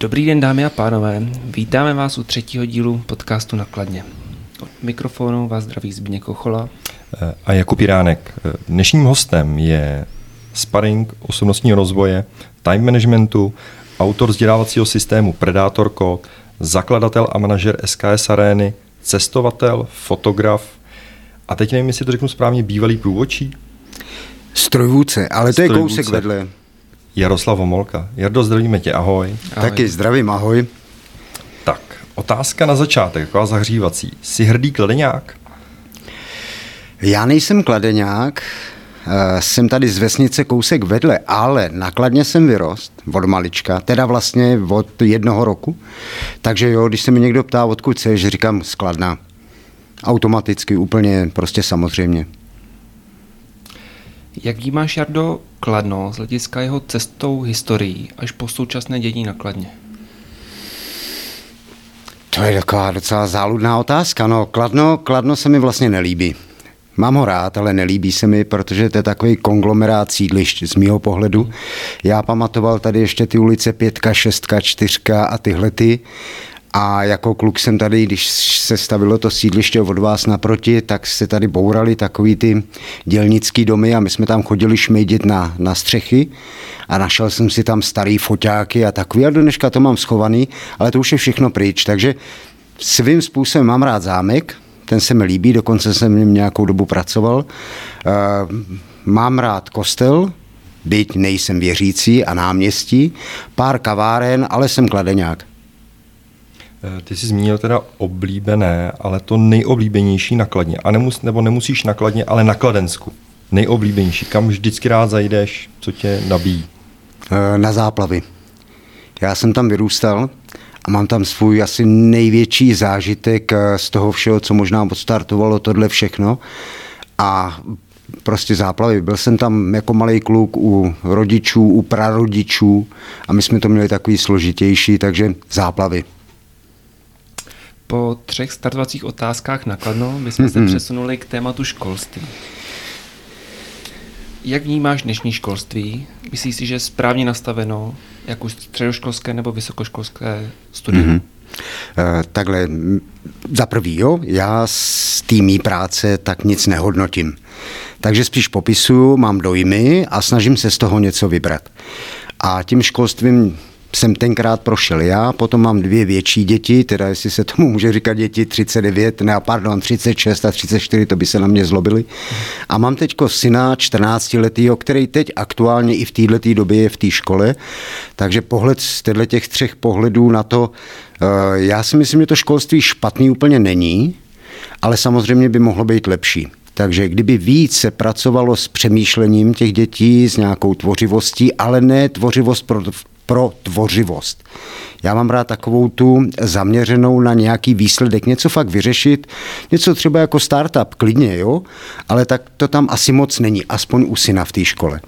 Dobrý den, dámy a pánové. Vítáme vás u třetího dílu podcastu Nakladně. Od mikrofonu vás zdraví Zbigněk Kochola a Jakub Jiránek. Dnešním hostem je sparring osobnostního rozvoje, time managementu, autor vzdělávacího systému Predator Code, zakladatel a manažer SKS Arény, cestovatel, fotograf a teď nevím, jestli to řeknu správně, bývalý průvodčí? Strojvůdce, ale to Strojvůdce. je kousek vedle. Jaroslav Omolka. Jardo, zdravíme tě, ahoj. ahoj. Taky zdravím, ahoj. Tak, otázka na začátek, taková zahřívací. Jsi hrdý kladeňák? Já nejsem kladeňák, jsem tady z vesnice kousek vedle, ale nakladně jsem vyrost od malička, teda vlastně od jednoho roku. Takže jo, když se mi někdo ptá, odkud chceš, říkám skladná. Automaticky, úplně prostě samozřejmě. Jak máš, Jardo, Kladno z hlediska jeho cestou historií až po současné dění na Kladně? To je taková docela záludná otázka. No, Kladno, Kladno se mi vlastně nelíbí. Mám ho rád, ale nelíbí se mi, protože to je takový konglomerát sídlišť z mýho pohledu. Já pamatoval tady ještě ty ulice pětka, šestka, čtyřka a tyhle ty. A jako kluk jsem tady, když se stavilo to sídliště od vás naproti, tak se tady bourali takový ty dělnický domy a my jsme tam chodili šmejdit na, na střechy a našel jsem si tam starý foťáky a takový a dneška to mám schovaný, ale to už je všechno pryč, takže svým způsobem mám rád zámek, ten se mi líbí, dokonce jsem v něm nějakou dobu pracoval. Eh, mám rád kostel, byť nejsem věřící a náměstí, pár kaváren, ale jsem kladeňák. Eh, ty jsi zmínil teda oblíbené, ale to nejoblíbenější nakladně. A nemus, nebo nemusíš nakladně, ale na Kladensku. Nejoblíbenější. Kam vždycky rád zajdeš, co tě nabíjí? Eh, na záplavy. Já jsem tam vyrůstal a mám tam svůj asi největší zážitek eh, z toho všeho, co možná odstartovalo tohle všechno. A prostě záplavy. Byl jsem tam jako malý kluk u rodičů, u prarodičů a my jsme to měli takový složitější, takže záplavy. Po třech startovacích otázkách nakladno bychom se přesunuli k tématu školství. Jak vnímáš dnešní školství? Myslíš si, že je správně nastaveno, jak už středoškolské nebo vysokoškolské studium? Mm-hmm. Takhle, za prvý, jo, já z týmí práce tak nic nehodnotím. Takže spíš popisuju, mám dojmy a snažím se z toho něco vybrat. A tím školstvím jsem tenkrát prošel já, potom mám dvě větší děti, teda jestli se tomu může říkat děti 39, ne, pardon, 36 a 34, to by se na mě zlobili. A mám teďko syna 14 letýho, který teď aktuálně i v této době je v té škole, takže pohled z těch třech pohledů na to, eh, já si myslím, že to školství špatný úplně není, ale samozřejmě by mohlo být lepší. Takže kdyby víc se pracovalo s přemýšlením těch dětí, s nějakou tvořivostí, ale ne tvořivost pro, pro tvořivost. Já mám rád takovou tu zaměřenou na nějaký výsledek, něco fakt vyřešit, něco třeba jako startup, klidně, jo, ale tak to tam asi moc není, aspoň u syna v té škole.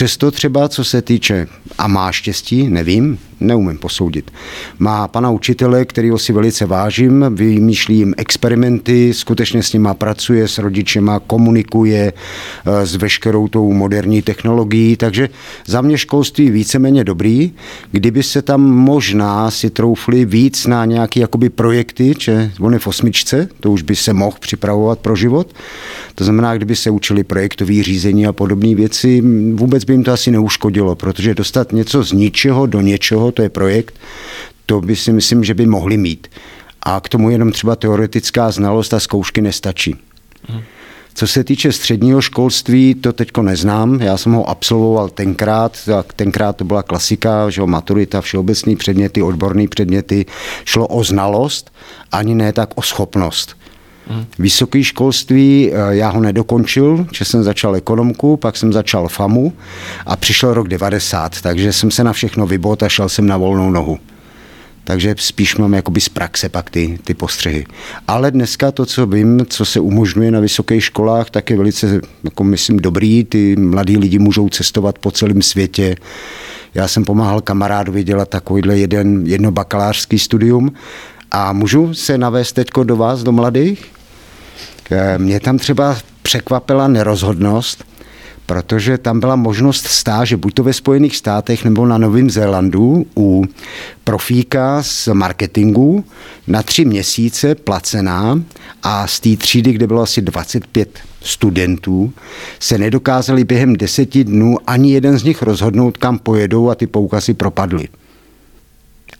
Přesto třeba, co se týče, a má štěstí, nevím, neumím posoudit. Má pana učitele, kterýho si velice vážím, vymýšlí jim experimenty, skutečně s nima pracuje, s rodičema komunikuje eh, s veškerou tou moderní technologií, takže za mě školství víceméně dobrý. Kdyby se tam možná si troufli víc na nějaké jakoby projekty, že on je v osmičce, to už by se mohl připravovat pro život. To znamená, kdyby se učili projektové řízení a podobné věci, vůbec by jim to asi neuškodilo, protože dostat něco z ničeho do něčeho, to je projekt, to by si myslím, že by mohli mít. A k tomu jenom třeba teoretická znalost a zkoušky nestačí. Hmm. Co se týče středního školství, to teďko neznám. Já jsem ho absolvoval tenkrát, tenkrát to byla klasika, že maturita, všeobecný předměty, odborné předměty. Šlo o znalost, ani ne tak o schopnost. Vysoké školství, eh, já ho nedokončil, že jsem začal ekonomku, pak jsem začal FAMu a přišel rok 90, takže jsem se na všechno vybot a šel jsem na volnou nohu. Takže spíš mám jakoby z praxe pak ty, ty postřehy. Ale dneska to, co vím, co se umožňuje na vysokých školách, tak je velice, jako myslím, dobrý. Ty mladí lidi můžou cestovat po celém světě. Já jsem pomáhal kamarádovi dělat takovýhle jeden, jedno bakalářský studium. A můžu se navést teď do vás, do mladých? Eh, mě tam třeba překvapila nerozhodnost, protože tam byla možnost stáže buď to ve Spojených státech nebo na Novém Zélandu u profíka z marketingu na tři měsíce placená a z té třídy, kde bylo asi 25 studentů, se nedokázali během deseti dnů ani jeden z nich rozhodnout, kam pojedou a ty poukazy propadly.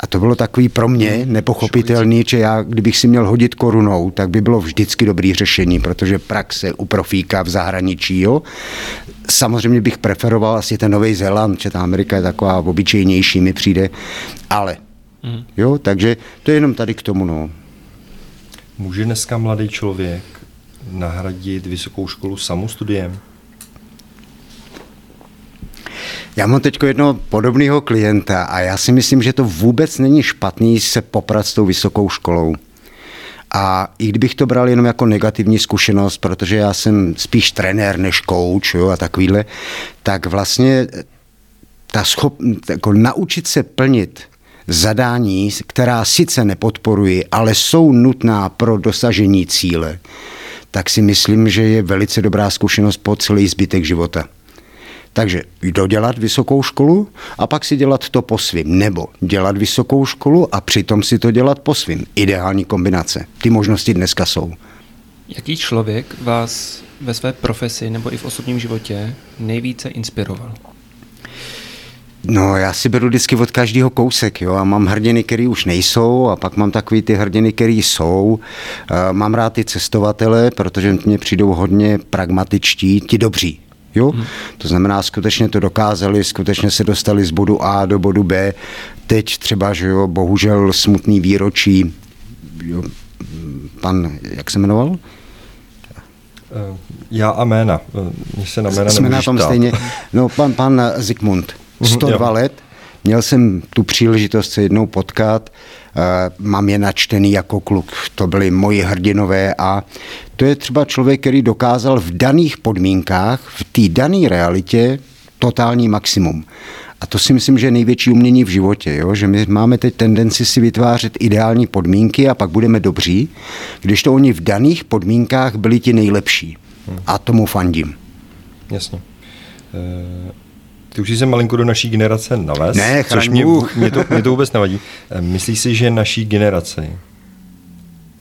A to bylo takový pro mě nepochopitelný, že já, kdybych si měl hodit korunou, tak by bylo vždycky dobrý řešení, protože praxe u profíka v zahraničí, jo. Samozřejmě bych preferoval asi ten Nový Zéland, že ta Amerika je taková obyčejnější, mi přijde, ale mm. jo, takže to je jenom tady k tomu, no. Může dneska mladý člověk nahradit vysokou školu samostudiem? Já mám teď jednoho podobného klienta a já si myslím, že to vůbec není špatný se poprat s tou vysokou školou. A i kdybych to bral jenom jako negativní zkušenost, protože já jsem spíš trenér než coach jo, a takovýhle, tak vlastně ta schop, jako naučit se plnit zadání, která sice nepodporuji, ale jsou nutná pro dosažení cíle, tak si myslím, že je velice dobrá zkušenost po celý zbytek života. Takže dodělat vysokou školu a pak si dělat to po svým. Nebo dělat vysokou školu a přitom si to dělat po svým. Ideální kombinace. Ty možnosti dneska jsou. Jaký člověk vás ve své profesi nebo i v osobním životě nejvíce inspiroval? No, já si beru vždycky od každého kousek, jo, a mám hrdiny, které už nejsou, a pak mám takový ty hrdiny, které jsou. Mám rád ty cestovatele, protože mě přijdou hodně pragmatičtí, ti dobří, Jo? Hmm. To znamená, skutečně to dokázali, skutečně se dostali z bodu A do bodu B. Teď třeba, že jo, bohužel smutný výročí, jo, pan, jak se jmenoval? Eh, já a jména. Eh, Mně se na jména Jsme na tom stejně. No, pan, pan Zikmund. 102 mhm, let. Měl jsem tu příležitost se jednou potkat. Eh, mám je načtený jako kluk. To byly moji hrdinové a to je třeba člověk, který dokázal v daných podmínkách, v té dané realitě totální maximum. A to si myslím, že je největší umění v životě, jo? že my máme teď tendenci si vytvářet ideální podmínky a pak budeme dobří, když to oni v daných podmínkách byli ti nejlepší. A tomu fandím. Jasně. E, ty už jsi se malinko do naší generace nalez, ne, což mě, mě, to, mě to vůbec nevadí. E, myslíš si, že naší generaci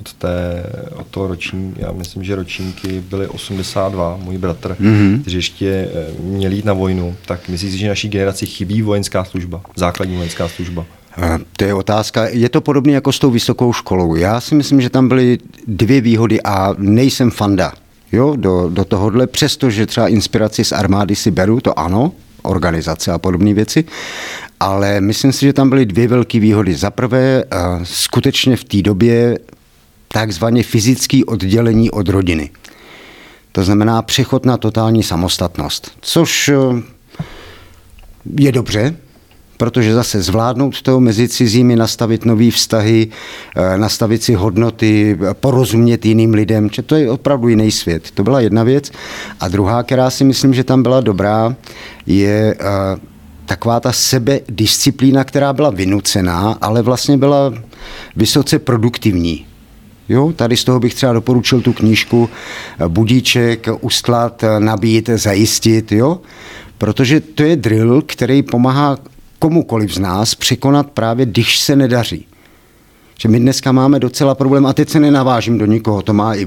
od, té, od toho roční, já myslím, že ročníky byly 82, můj bratr, mm-hmm. kteří ještě eh, měli jít na vojnu, tak myslíš, že naší generaci chybí vojenská služba, základní vojenská služba? Eh, to je otázka. Je to podobné jako s tou vysokou školou. Já si myslím, že tam byly dvě výhody a nejsem fanda jo, do, do tohohle, přestože třeba inspiraci z armády si beru, to ano, organizace a podobné věci, ale myslím si, že tam byly dvě velké výhody. Za prvé, eh, skutečně v té době takzvaně fyzické oddělení od rodiny. To znamená přechod na totální samostatnost, což eh, je dobře, protože zase zvládnout to mezi cizími, nastavit nové vztahy, eh, nastavit si hodnoty, porozumět jiným lidem, že to je opravdu jiný svět. To byla jedna věc. A druhá, která si myslím, že tam byla dobrá, je eh, taková ta sebedisciplína, která byla vynucená, ale vlastně byla vysoce produktivní. Jo, tady z toho bych třeba doporučil tu knížku eh, Budíček, ustlat, nabít, zajistit, jo? Protože to je drill, který pomáhá komukoliv z nás překonat právě, když se nedaří. Že my dneska máme docela problém, a teď se nenavážím do nikoho, to má i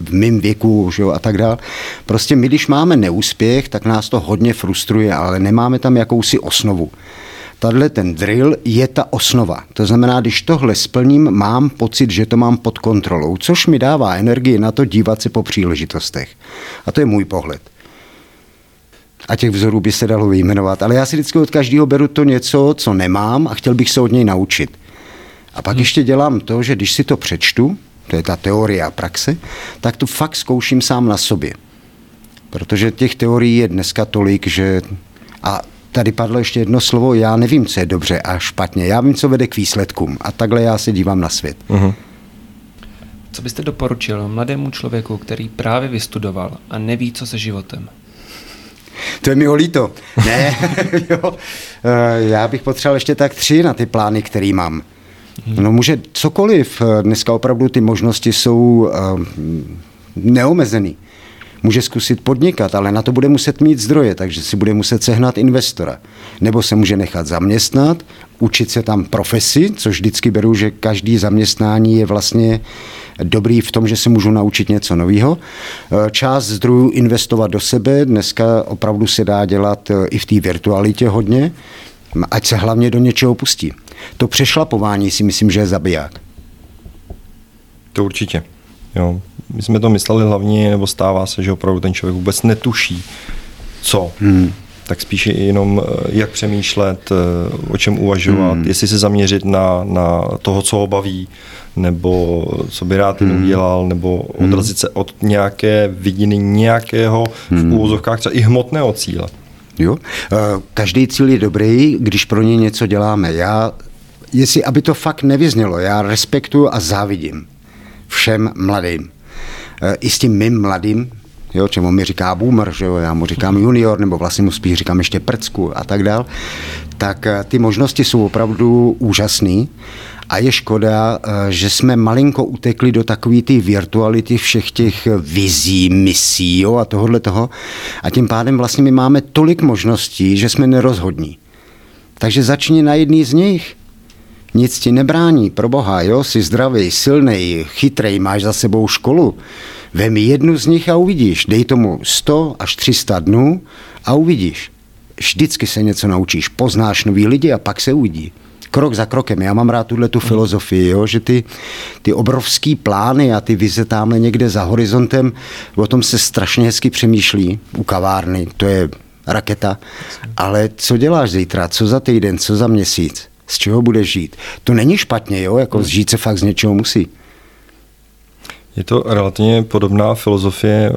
v mém věku že jo, a tak dále. Prostě my, když máme neúspěch, tak nás to hodně frustruje, ale nemáme tam jakousi osnovu tahle ten drill je ta osnova. To znamená, když tohle splním, mám pocit, že to mám pod kontrolou, což mi dává energii na to dívat se po příležitostech. A to je můj pohled. A těch vzorů by se dalo vyjmenovat. Ale já si vždycky od každého beru to něco, co nemám a chtěl bych se od něj naučit. A pak hmm. ještě dělám to, že když si to přečtu, to je ta teorie a praxe, tak to fakt zkouším sám na sobě. Protože těch teorií je dneska tolik, že a Tady padlo ještě jedno slovo, já nevím, co je dobře a špatně. Já vím, co vede k výsledkům a takhle já se dívám na svět. Uh-huh. Co byste doporučil mladému člověku, který právě vystudoval a neví, co se životem? To je mi ho líto. Ne, jo. Eh, já bych potřeboval ještě tak tři na ty plány, který mám. No může cokoliv. Dneska opravdu ty možnosti jsou eh, neomezený. Může zkusit podnikat, ale na to bude muset mít zdroje, takže si bude muset sehnat investora. Nebo se může nechat zaměstnat, učit se tam profesi, což vždycky beru, že každý zaměstnání je vlastně dobrý v tom, že se můžu naučit něco nového. Eh, část zdrojů investovat do sebe, dneska opravdu se dá dělat eh, i v té virtualitě hodně, ať se hlavně do něčeho pustí. To přešlapování si myslím, že je zabiják. To určitě. Jo. My jsme to mysleli hlavně, nebo stává se, že opravdu ten člověk vůbec netuší, co. Hmm. Tak spíše jenom, eh, jak přemýšlet, o čem uvažovat, hmm. jestli se zaměřit na, na toho, co ho baví, nebo co by rád hmm. udělal, nebo hmm. odrazit se od nějaké vidiny nějakého hmm. v úvozovkách třeba i hmotného cíle. Jo? Eh, každý cíl je dobrý, když pro ně něco děláme. Já, jestli, aby to fakt nevyznělo, já respektuju a závidím všem mladým. Eh, I s tím mým mladým, jo, čemu mi říká boomer, že jo, já mu říkám junior, nebo vlastně mu spíš říkám ještě prcku a tak dál, tak eh, ty možnosti jsou opravdu úžasné a je škoda, eh, že jsme malinko utekli do takové ty virtuality všech těch vizí, misí jo, a tohohle toho. A tím pádem vlastně my máme tolik možností, že jsme nerozhodní. Takže začni na jedný z nich. Nic ti nebrání, pro boha, jo, jsi zdravý, silný, chytrý, máš za sebou školu. Vem jednu z nich a uvidíš. Dej tomu 100 až 300 dnů a uvidíš. Vždycky se něco naučíš, poznáš nový lidi a pak se uvidí krok za krokem. Já mám rád tuhle tu filozofii, jo, že ty, ty obrovský plány a ty vize tamhle někde za horizontem, o tom se strašně hezky přemýšlí u kavárny, to je raketa. Ale co děláš zítra, co za týden, co za měsíc, z čeho budeš žít? To není špatně, jo, jako žít se fakt z něčeho musí. Je to relativně podobná filozofie.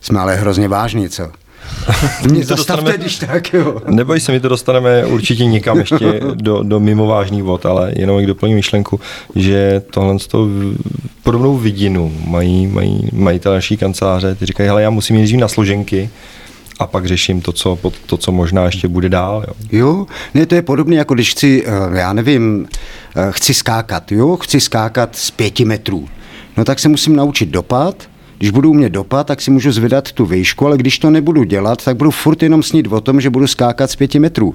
Jsme ale hrozně vážní, co? Mě to dostaneme, když tak, jo. Neboj se, my to dostaneme určitě někam ještě do, do mimovážných vod, ale jenom jak doplním myšlenku, že tohle toho podobnou vidinu mají, mají majitelé naší kanceláře, ty říkají, hele, já musím jít na složenky, a pak řeším to co, to, co možná ještě bude dál. Jo, jo ne, to je podobné, jako když chci, eh, já nevím, eh, chci skákat, jo, chci skákat z pěti metrů. No tak se musím naučit dopad, když budu umět dopad, tak si můžu zvedat tu výšku, ale když to nebudu dělat, tak budu furt jenom snít o tom, že budu skákat z pěti metrů.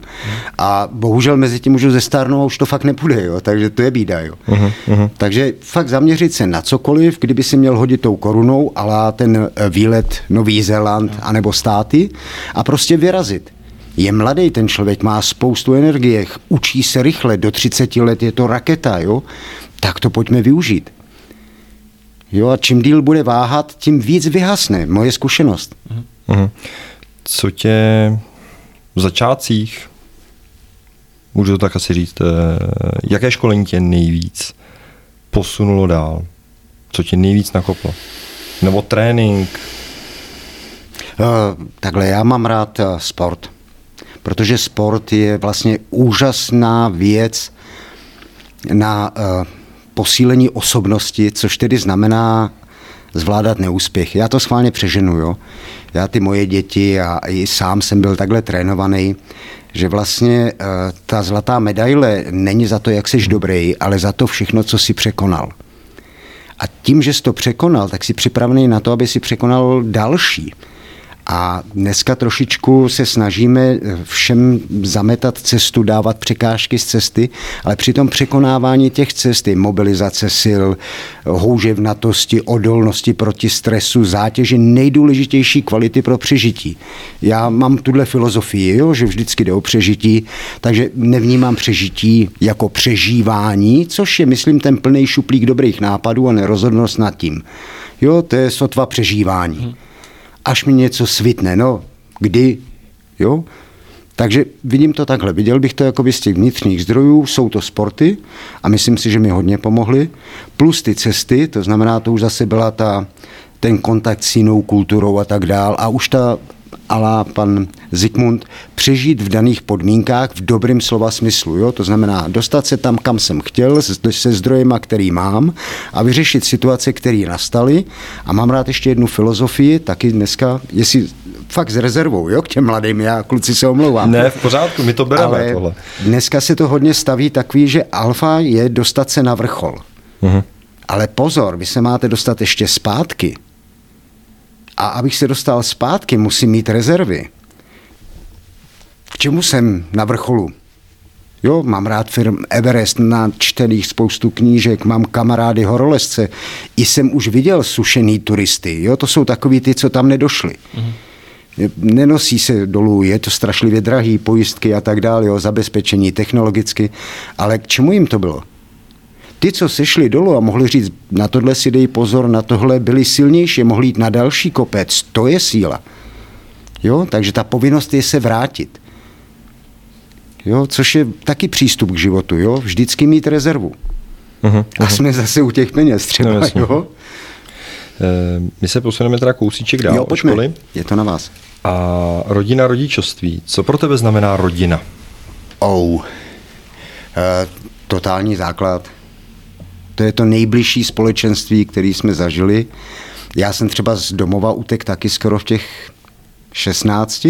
A bohužel mezi tím můžu zestárnout a už to fakt nepůjde, jo? takže to je bída. Jo? Uh-huh, uh-huh. Takže fakt zaměřit se na cokoliv, kdyby si měl hodit tou korunou, ale ten eh, výlet Nový Zéland uh-huh. anebo státy a prostě vyrazit. Je mladý ten člověk, má spoustu energie, učí se rychle, do 30 let je to raketa, jo? tak to pojďme využít. Jo, a čím díl bude váhat, tím víc vyhasne. Moje zkušenost. Uh-huh. Co tě v začátcích, můžu to tak asi říct, eh, jaké školení tě nejvíc posunulo dál? Co tě nejvíc nakoplo? Nebo trénink? Uh, takhle, já mám rád uh, sport, protože sport je vlastně úžasná věc na uh, posílení osobnosti, což tedy znamená zvládat neúspěch. Já to schválně přeženu, jo. Já ty moje děti a i sám jsem byl takhle trénovaný, že vlastně uh, ta zlatá medaile není za to, jak jsi dobrý, ale za to všechno, co si překonal. A tím, že jsi to překonal, tak jsi připravený na to, aby si překonal další. A dneska trošičku se snažíme všem zametat cestu, dávat překážky z cesty, ale při tom překonávání těch cest mobilizace sil, houževnatosti, odolnosti proti stresu, zátěži, nejdůležitější kvality pro přežití. Já mám tuhle filozofii, jo, že vždycky jde o přežití, takže nevnímám přežití jako přežívání, což je, myslím, ten plný šuplík dobrých nápadů a nerozhodnost nad tím. Jo, to je sotva přežívání. Hmm až mi něco svitne, no, kdy, jo. Takže vidím to takhle. Viděl bych to jako z těch vnitřních zdrojů, jsou to sporty a myslím si, že mi hodně pomohly. Plus ty cesty, to znamená, to už zase byla ta, ten kontakt s jinou kulturou a tak dál. A už ta ala pan Zikmund přežít v daných podmínkách v dobrém slova smyslu. Jo? To znamená dostat se tam, kam jsem chtěl, se zdrojema, který mám a vyřešit situace, které nastaly. A mám rád ještě jednu filozofii, taky dneska, jestli fakt s rezervou, jo, k těm mladým, já kluci se omlouvám. Ne, v pořádku, my to bereme Ale tohle. dneska se to hodně staví takový, že alfa je dostat se na vrchol. Uh-huh. Ale pozor, vy se máte dostat ještě zpátky A abych se dostal zpátky, musím mít rezervy. K čemu jsem na vrcholu? Jo, mám rád firm Everest, na čtených spoustu knížek, mám kamarády horolezce. I jsem už viděl sušený turisty. Jo, to jsou takový ty, co tam nedošli. Mm-hmm. Nenosí se dolů, je to strašlivě drahý, pojistky a tak dále, jo, zabezpečení technologicky. Ale k čemu jim to bylo? Ty, co sešli dolů a mohli říct, na tohle si dej pozor, na tohle byli silnější, mohli jít na další kopec, to je síla. Jo, takže ta povinnost je se vrátit. Jo, což je taky přístup k životu, jo, vždycky mít rezervu. Uh-huh. A jsme zase u těch peněz třeba, no, jo. E, my se posuneme teda kousíček dál jo, pojďme. školy. Je to na vás. A rodina, rodičovství. Co pro tebe znamená rodina? Oh, e, totální základ. To je to nejbližší společenství, který jsme zažili. Já jsem třeba z domova utek taky skoro v těch 16.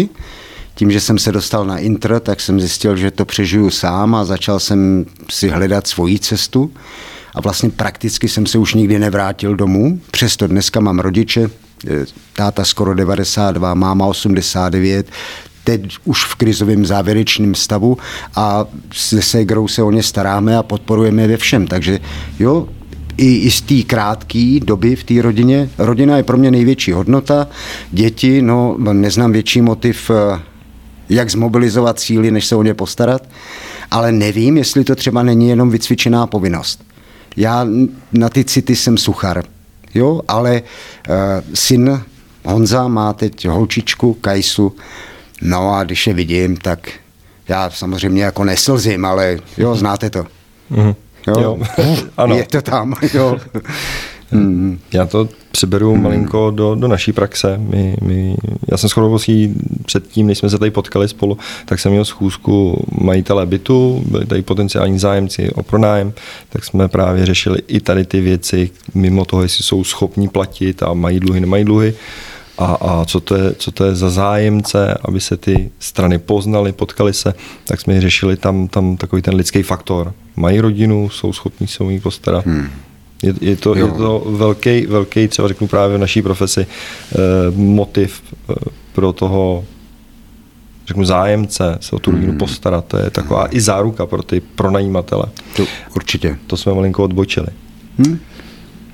Tím, že jsem se dostal na Intr, tak jsem zjistil, že to přežiju sám a začal jsem si hledat svoji cestu. A vlastně prakticky jsem se už nikdy nevrátil domů. Přesto dneska mám rodiče, táta skoro 92, máma 89, teď už v krizovém závěrečném stavu a se Segrou se o ně staráme a podporujeme ve všem. Takže jo, i, i z té krátké doby v té rodině. Rodina je pro mě největší hodnota. Děti, no, neznám větší motiv, eh, jak zmobilizovat síly, než se o ně postarat, ale nevím, jestli to třeba není jenom vycvičená povinnost. Já na ty city jsem suchar, jo, ale uh, syn Honza má teď holčičku, Kajsu, No a když je vidím, tak já samozřejmě jako neslzím, ale jo, znáte to. Mm-hmm. Jo? jo. ano. Je to tam, jo. Mm. Já to přeberu mm. malinko do, do naší praxe. My, my, já jsem skoro předtím, než jsme se tady potkali spolu, tak jsem měl schůzku majitele bytu, byli tady potenciální zájemci o pronájem, tak jsme právě řešili i tady ty věci, mimo toho, jestli jsou schopní platit a mají dluhy, nemají dluhy a, a co, to je, co to je za zájemce, aby se ty strany poznali, potkali se, tak jsme řešili tam, tam takový ten lidský faktor. Mají rodinu, jsou schopní se o ní postarat. Hmm. Je, je, to, je to velký, velký, třeba řeknu právě v naší profesi, eh, motiv eh, pro toho řeknu, zájemce se o tu rodinu hmm. postarat. To je taková i záruka pro ty pronajímatele. To, určitě. To jsme malinko odbočili. Hmm.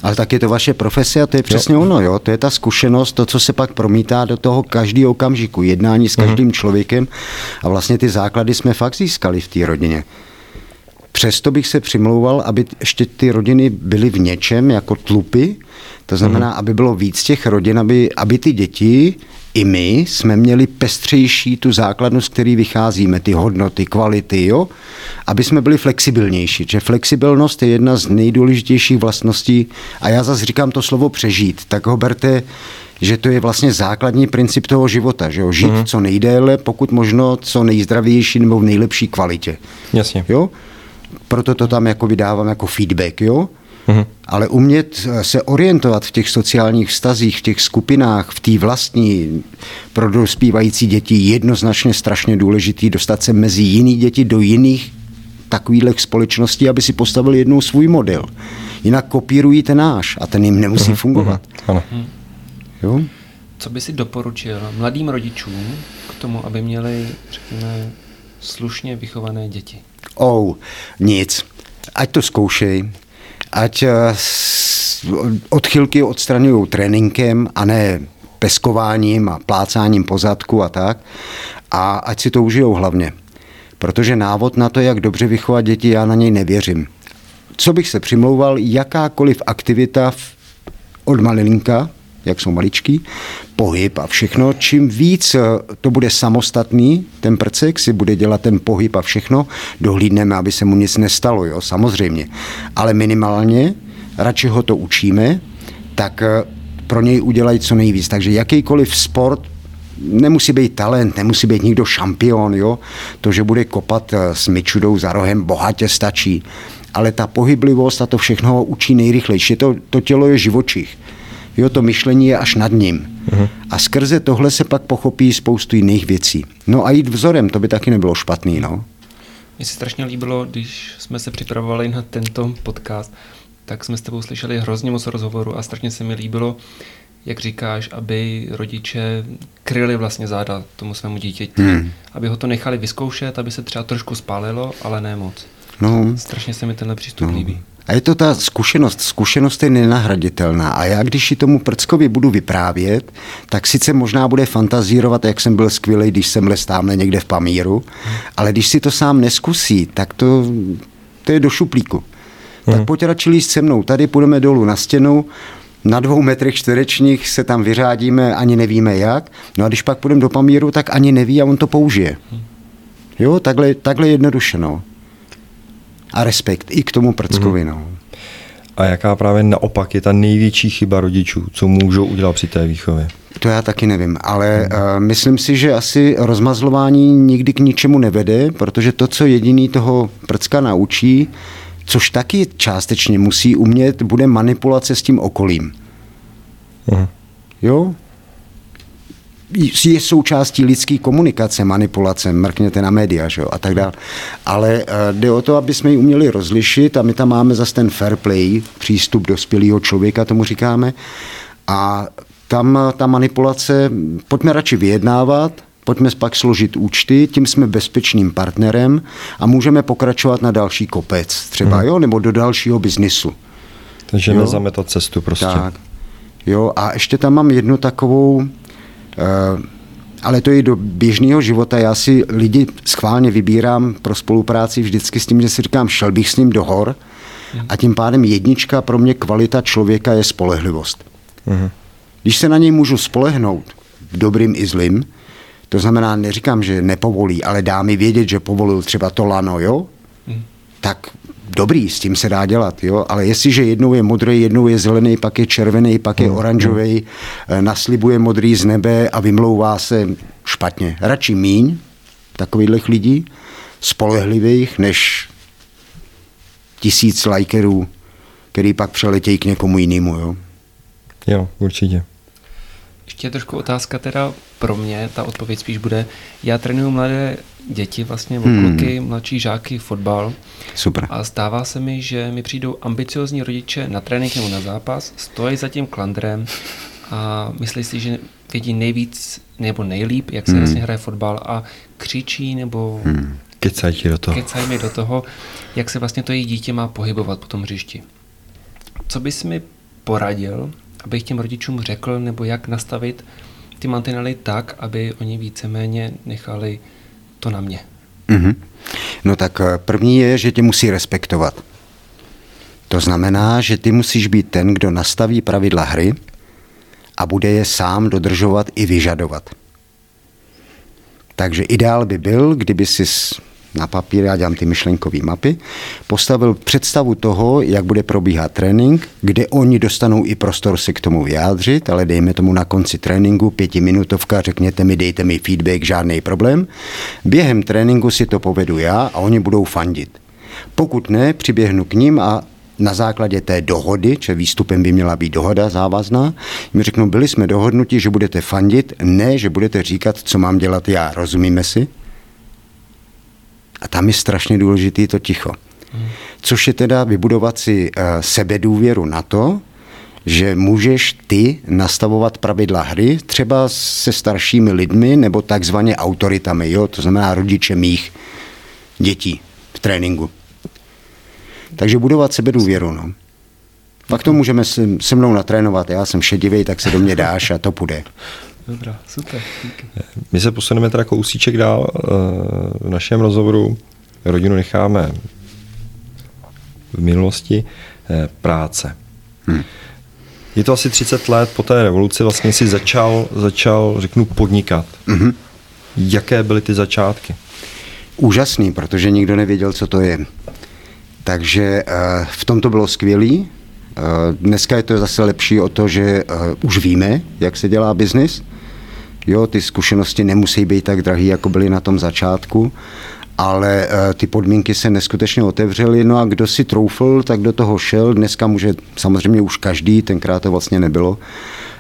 Ale tak je to vaše profese a to je přesně jo. ono, jo. To je ta zkušenost, to, co se pak promítá do toho každý okamžiku, jednání s každým mm. člověkem a vlastně ty základy jsme fakt získali v té rodině. Přesto bych se přimlouval, aby ještě ty rodiny byly v něčem jako tlupy, to znamená, mm. aby bylo víc těch rodin, aby, aby ty děti i my jsme měli pestřejší tu základnu, z který vycházíme, ty hodnoty, kvality, jo? aby jsme byli flexibilnější. Že flexibilnost je jedna z nejdůležitějších vlastností a já zase říkám to slovo přežít, tak ho berte, že to je vlastně základní princip toho života, že jo? žít mm. co nejdéle, pokud možno co nejzdravější nebo v nejlepší kvalitě. Jasně. Jo? Proto to tam jako vydávám jako feedback, jo? Mm-hmm. Ale umět se orientovat v těch sociálních vztazích, v těch skupinách, v té vlastní pro dospívající děti jednoznačně strašně důležitý dostat se mezi jiný děti do jiných takových společností, aby si postavili jednou svůj model. Jinak kopírují ten náš a ten jim nemusí mm-hmm. fungovat. Mm-hmm. Ano. Jo? Co by si doporučil mladým rodičům k tomu, aby měli, řekněme, slušně vychované děti? Oh, nic. Ať to zkoušej, ať eh, odchylky odstraňují tréninkem a ne peskováním a plácáním pozadku a tak. A ať si to užijou hlavně. Protože návod na to, jak dobře vychovat děti, já na něj nevěřím. Co bych se přimlouval, jakákoliv aktivita od malinka, jak jsou maličký, pohyb a všechno. Čím víc eh, to bude samostatný, ten prcek si bude dělat ten pohyb a všechno, dohlídneme, aby se mu nic nestalo, jo, samozřejmě. Ale minimálně, radši ho to učíme, tak eh, pro něj udělají co nejvíc. Takže jakýkoliv sport, nemusí být talent, nemusí být nikdo šampion, jo. To, že bude kopat eh, s myčudou za rohem, bohatě stačí. Ale ta pohyblivost a to všechno ho učí nejrychlejší. To, to tělo je živočich jo, to myšlení je až nad ním. Uh-huh. A skrze tohle se pak pochopí spoustu jiných věcí. No a jít vzorem, to by taky nebylo špatný, no. Mně se strašně líbilo, když jsme se připravovali na tento podcast, tak jsme s tebou slyšeli hrozně moc rozhovoru a strašně se mi líbilo, jak říkáš, aby rodiče kryli vlastně záda tomu svému dítěti, hmm. aby ho to nechali vyzkoušet, aby se třeba trošku spálilo, ale ne moc. No. Strašně se mi tenhle přístup no. líbí. A je to ta zkušenost. Zkušenost je nenahraditelná. A já, když si tomu Prckovi budu vyprávět, tak sice možná bude fantazírovat, jak jsem byl skvělý, když jsem les tamhle někde v Pamíru, ale když si to sám neskusí, tak to, to je do šuplíku. Hmm. Tak pojď radši líst se mnou. Tady půjdeme dolů na stěnu, na dvou metrech čtverečních se tam vyřádíme, ani nevíme jak. No a když pak půjdeme do Pamíru, tak ani neví a on to použije. Jo, takhle, takhle jednoduše, no a respekt i k tomu Prckovi. Mm. No. A jaká právě naopak je ta největší chyba rodičů, co můžou udělat při té výchově? To já taky nevím, ale uh, myslím si, že asi rozmazlování nikdy k ničemu nevede, protože to, co jediný toho prcka naučí, což taky částečně musí umět, bude manipulace s tím okolím. Hmm. Jo? Je součástí lidské komunikace, manipulace, mrkněte na média že jo, a tak dále. Ale uh, jde o to, aby jsme ji uměli rozlišit a my tam máme zase ten fair play, přístup dospělého člověka, tomu říkáme. A tam ta manipulace, pojďme radši vyjednávat, pojďme pak složit účty, tím jsme bezpečným partnerem a můžeme pokračovat na další kopec třeba, hmm. jo, nebo do dalšího biznisu. Takže jo? nezametat cestu prostě. Tak. Jo, a ještě tam mám jednu takovou Eh, ale to je do běžného života. Já si lidi schválně vybírám pro spolupráci vždycky s tím, že si říkám, šel bych s ním do hor a tím pádem jednička pro mě kvalita člověka je spolehlivost. Uh-huh. Když se na něj můžu spolehnout v dobrým i zlým, to znamená, neříkám, že nepovolí, ale dá mi vědět, že povolil třeba to lano, jo? Uh-huh. Tak dobrý, s tím se dá dělat, jo? ale jestliže jednou je modrý, jednou je zelený, pak je červený, pak je mm, oranžový, mm. naslibuje modrý z nebe a vymlouvá se špatně. Radši míň takových lidí, spolehlivých, než tisíc lajkerů, který pak přeletějí k někomu jinému. Jo? jo, určitě. Ještě trošku otázka teda pro mě, ta odpověď spíš bude, já trénuju mladé děti, vlastně hmm. kluky, mladší žáky, fotbal. Super. A stává se mi, že mi přijdou ambiciozní rodiče na trénink nebo na zápas, stojí za tím klandrem a myslí si, že vědí nejvíc nebo nejlíp, jak se hmm. vlastně hraje fotbal a křičí nebo hmm. kecají do toho. Kecají mi do toho, jak se vlastně to její dítě má pohybovat po tom hřišti. Co bys mi poradil, abych těm rodičům řekl, nebo jak nastavit ty mantinely tak, aby oni víceméně nechali to na mě. Mm-hmm. No tak eh, první je, že tě musí respektovat. To znamená, že ty musíš být ten, kdo nastaví pravidla hry a bude je sám dodržovat i vyžadovat. Takže ideál by byl, kdyby si na papír, já dělám ty myšlenkové mapy, postavil představu toho, jak bude probíhat trénink, kde oni dostanou i prostor se k tomu vyjádřit, ale dejme tomu na konci tréninku pětiminutovka, řekněte mi, dejte mi feedback, žádný problém. Během tréninku si to povedu já a oni budou fandit. Pokud ne, přiběhnu k ním a na základě té dohody, že výstupem by měla být dohoda závazná, mi řeknou, byli jsme dohodnuti, že budete fandit, ne, že budete říkat, co mám dělat já. Rozumíme si? A tam je strašně důležitý to ticho. Což je teda vybudovat si uh, sebedůvěru na to, že můžeš ty nastavovat pravidla hry třeba se staršími lidmi nebo takzvaně autoritami, jo? to znamená rodiče mých dětí v tréninku. Takže budovat sebedůvěru. No. Pak to můžeme se, se mnou natrénovat. Já jsem šedivý, tak se do mě dáš a to půjde. Dobrá, super. Díky. My se posuneme teda kousíček dál eh, v našem rozhovoru. Rodinu necháme v minulosti. Eh, práce. Hmm. Je to asi 30 let po té revoluci, vlastně si začal, začal řeknu, podnikat. Mm-hmm. Jaké byly ty začátky? Úžasný, protože nikdo nevěděl, co to je. Takže uh, v tom to bylo skvělý. Dneska je to zase lepší o to, že už víme, jak se dělá biznis. Jo, ty zkušenosti nemusí být tak drahé, jako byly na tom začátku, ale uh, ty podmínky se neskutečně otevřely, no a kdo si troufl, tak do toho šel. Dneska může samozřejmě už každý, tenkrát to vlastně nebylo.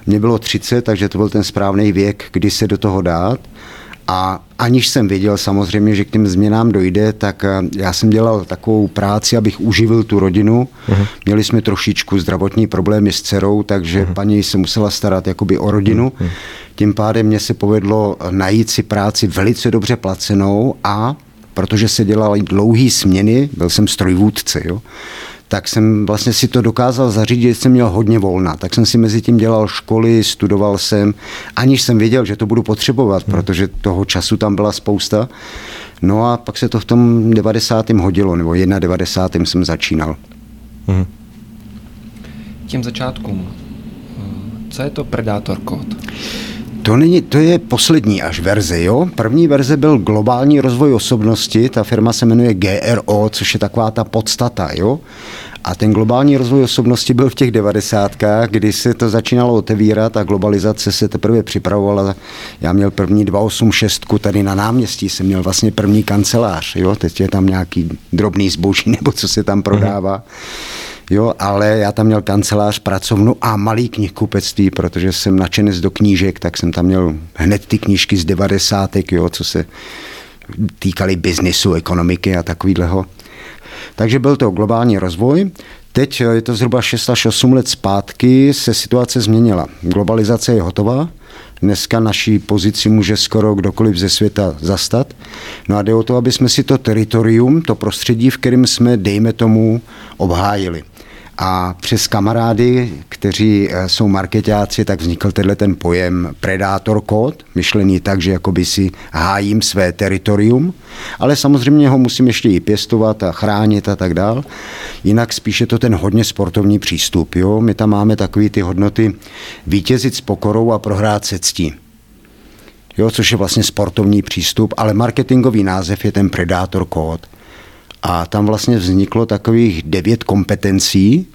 Mně bylo 30, takže to byl ten správný věk, kdy se do toho dát. A aniž jsem věděl samozřejmě, že k těm změnám dojde, tak eh, já jsem dělal takovou práci, abych uživil tu rodinu. Uh-huh. Měli jsme trošičku zdravotní problémy s dcerou, takže uh-huh. paní se musela starat jakoby o rodinu. Uh-huh. Tím pádem mě se povedlo najít si práci velice dobře placenou a protože se dělaly dlouhé směny, byl jsem strojvůdce, jo, tak jsem vlastně si to dokázal zařídit, jsem měl hodně volna. Tak jsem si mezi tím dělal školy, studoval jsem, aniž jsem věděl, že to budu potřebovat, hmm. protože toho času tam byla spousta. No a pak se to v tom 90. hodilo, nebo 91. jsem začínal. Hmm. Těm začátkům, co je to Predator Code? To, není, to je poslední až verze, jo? První verze byl globální rozvoj osobnosti, ta firma se jmenuje GRO, což je taková ta podstata, jo? A ten globální rozvoj osobnosti byl v těch devadesátkách, kdy se to začínalo otevírat a globalizace se teprve připravovala. Já měl první 286 tady na náměstí, jsem měl vlastně první kancelář, jo? Teď je tam nějaký drobný zboží, nebo co se tam prodává. Mm-hmm Jo, ale já tam měl kancelář, pracovnu a malý knihkupectví, protože jsem nadšenec do knížek, tak jsem tam měl hned ty knížky z devadesátek, jo, co se týkaly biznisu, ekonomiky a takovýhleho. Takže byl to globální rozvoj. Teď je to zhruba 6 až 8 let zpátky, se situace změnila. Globalizace je hotová, dneska naší pozici může skoro kdokoliv ze světa zastat. No a jde o to, aby jsme si to teritorium, to prostředí, v kterém jsme, dejme tomu, obhájili. A přes kamarády, kteří eh, jsou marketáci, tak vznikl tenhle ten pojem predátor kód, myšlený tak, že jakoby si hájím své teritorium, ale samozřejmě ho musím ještě i pěstovat a chránit a tak dál. Jinak spíše to ten hodně sportovní přístup. Jo? My tam máme takové ty hodnoty vítězit s pokorou a prohrát se ctí. Jo, což je vlastně sportovní přístup, ale marketingový název je ten Predator Code. A tam vlastně vzniklo takových devět kompetencí,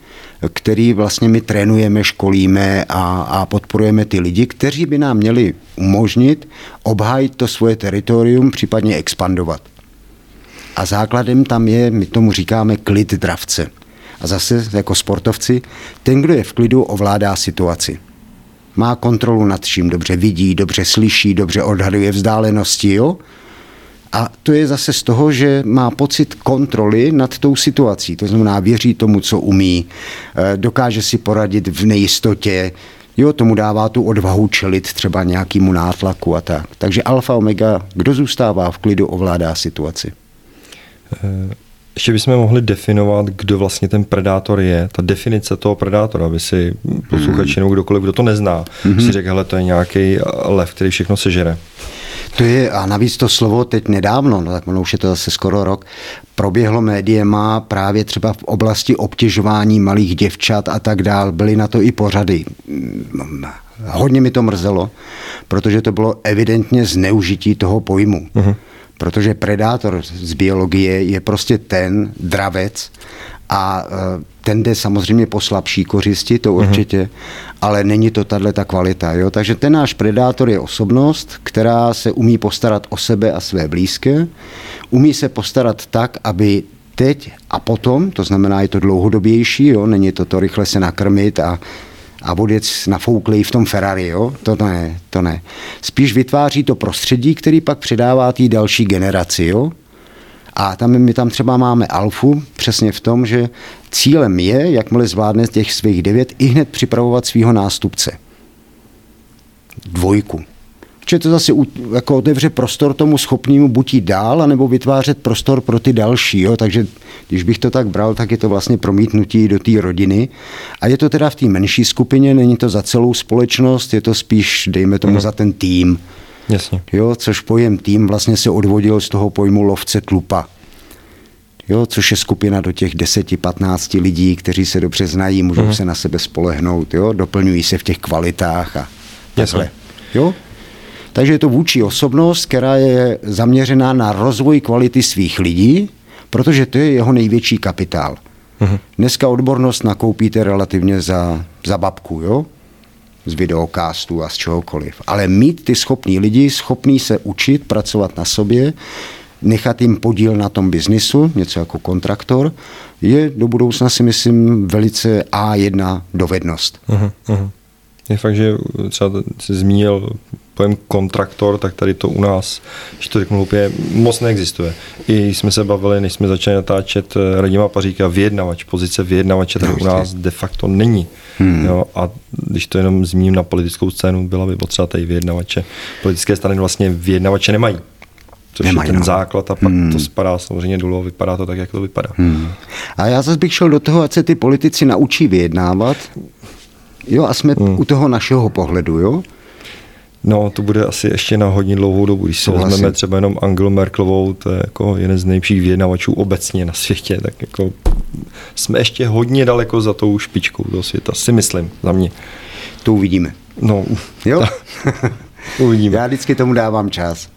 který vlastně my trénujeme, školíme a, a podporujeme ty lidi, kteří by nám měli umožnit obhájit to svoje teritorium, případně expandovat. A základem tam je, my tomu říkáme klid dravce. A zase jako sportovci, ten, kdo je v klidu, ovládá situaci. Má kontrolu nad čím, dobře vidí, dobře slyší, dobře odhaduje vzdálenosti, jo? A to je zase z toho, že má pocit kontroly nad tou situací. To znamená, věří tomu, co umí, eh, dokáže si poradit v nejistotě, jo, tomu dává tu odvahu čelit třeba nějakému nátlaku a tak. Takže alfa omega, kdo zůstává v klidu, ovládá situaci. Eh, ještě bychom mohli definovat, kdo vlastně ten predátor je. Ta definice toho predátora, aby si posluchači nebo kdokoliv, kdo to nezná, mm-hmm. si řekl, hele, to je nějaký lev, který všechno sežere. To je, a navíc to slovo teď nedávno, no tak už je to zase skoro rok, proběhlo médiema právě třeba v oblasti obtěžování malých děvčat a tak dál. Byly na to i pořady. Hodně mi to mrzelo, protože to bylo evidentně zneužití toho pojmu. Uh-huh. Protože predátor z biologie je prostě ten dravec a e, ten jde samozřejmě po slabší kořisti, to mhm. určitě, uh-huh. ale není to tahle ta kvalita. Jo? Takže ten náš predátor je osobnost, která se umí postarat o sebe a své blízké, umí se postarat tak, aby teď a potom, to znamená, je to dlouhodobější, jo? není to to rychle se nakrmit a a odjet nafouklej v tom Ferrari, jo? To ne, to ne. Spíš vytváří to prostředí, který pak předává té další generaci, jo? A tam my tam třeba máme alfu přesně v tom, že cílem je, jakmile zvládne těch svých devět, i hned připravovat svého nástupce. Dvojku. Že to zase jako otevře prostor tomu schopnému buď jít dál, anebo vytvářet prostor pro ty další. Jo? Takže když bych to tak bral, tak je to vlastně promítnutí do té rodiny. A je to teda v té menší skupině, není to za celou společnost, je to spíš, dejme tomu, mm. za ten tým. Jasně. Jo, což pojem tým vlastně se odvodil z toho pojmu lovce tlupa. Jo, což je skupina do těch 10-15 lidí, kteří se dobře znají, můžou mm. se na sebe spolehnout, jo, doplňují se v těch kvalitách a takhle. Jo? Takže je to vůči osobnost, která je zaměřená na rozvoj kvality svých lidí, protože to je jeho největší kapitál. Mm. Dneska odbornost nakoupíte relativně za, za babku, jo? Z videokástu a z čehokoliv. Ale mít ty schopní lidi, schopný se učit, pracovat na sobě, nechat jim podíl na tom biznisu, něco jako kontraktor, je do budoucna si myslím velice A1 dovednost. Uh-huh, uh-huh. Je fakt, že třeba jsi zmínil pojem kontraktor, tak tady to u nás, že to řeknu hloupě, moc neexistuje. I jsme se bavili, než jsme začali natáčet eh, Radima Paříka, vyjednavač, pozice vyjednavače tady u nás de facto není. Hmm. Jo, a když to jenom zmíním na politickou scénu, byla by potřeba tady vyjednavače. Politické strany vlastně vyjednavače nemají což Nemají, je ten no. základ a pak hmm. to spadá samozřejmě dolů a vypadá to tak, jak to vypadá. Hmm. A já zase bych šel do toho, ať se ty politici naučí vyjednávat, jo, a jsme hmm. u toho našeho pohledu, jo? No, to bude asi ještě na hodně dlouhou dobu. Když si vezmeme třeba jenom Angelu Merkelovou, to je jako jeden z nejlepších vyjednavačů obecně na světě, tak jako jsme ještě hodně daleko za tou špičkou toho světa, si myslím, za mě. To uvidíme. No, jo? uvidíme. Já vždycky tomu dávám čas.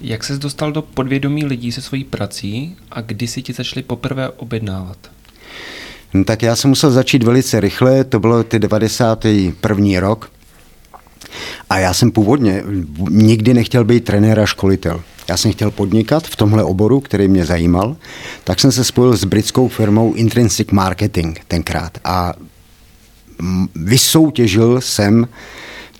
Jak ses dostal do podvědomí lidí se svojí prací a kdy si ti začali poprvé objednávat? No, tak já jsem musel začít velice rychle, to bylo ty 91. rok. A já jsem původně nikdy nechtěl být trenér a školitel. Já jsem chtěl podnikat v tomhle oboru, který mě zajímal, tak jsem se spojil s britskou firmou Intrinsic Marketing tenkrát a vysoutěžil jsem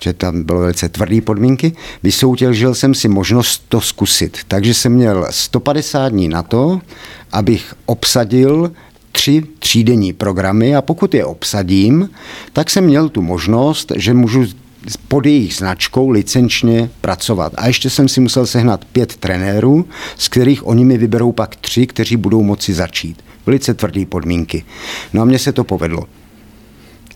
že tam bylo velice tvrdé podmínky, vysoutěžil jsem si možnost to zkusit. Takže jsem měl 150 dní na to, abych obsadil tři třídenní programy a pokud je obsadím, tak jsem měl tu možnost, že můžu pod jejich značkou licenčně pracovat. A ještě jsem si musel sehnat pět trenérů, z kterých oni mi vyberou pak tři, kteří budou moci začít. Velice tvrdé podmínky. No a mně se to povedlo.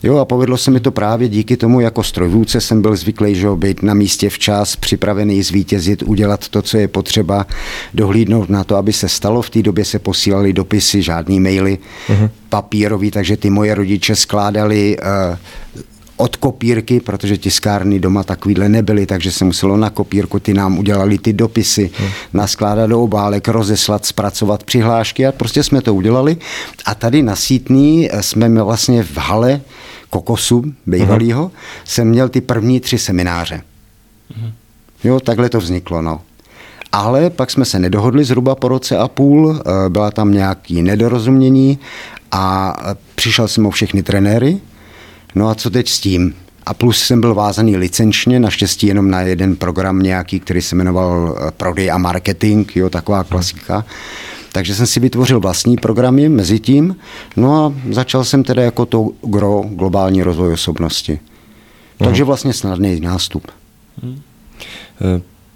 Jo a povedlo se mi to právě díky tomu, jako strojvůdce jsem byl zvyklý, že být na místě včas, připravený zvítězit, udělat to, co je potřeba, dohlídnout na to, aby se stalo. V té době se posílali dopisy, žádný maily, uh-huh. papírový, takže ty moje rodiče skládali uh, od kopírky, protože tiskárny doma takovýhle nebyly, takže se muselo na kopírku, ty nám udělali ty dopisy, hmm. naskládat do obálek, rozeslat, zpracovat přihlášky a prostě jsme to udělali. A tady na Sítný eh, jsme vlastně v hale Kokosu, bývalýho, hmm. jsem měl ty první tři semináře. Hmm. Jo, takhle to vzniklo, no. Ale pak jsme se nedohodli zhruba po roce a půl, eh, byla tam nějaký nedorozumění a eh, přišel jsem o všechny trenéry, No a co teď s tím? A plus jsem byl vázaný licenčně, naštěstí jenom na jeden program nějaký, který se jmenoval eh, Prodej a marketing, jo, taková klasika. Takže jsem si vytvořil vlastní programy mezi tím, no a začal jsem teda jako to gro globální rozvoj osobnosti. Takže vlastně snadný nástup. Hmm.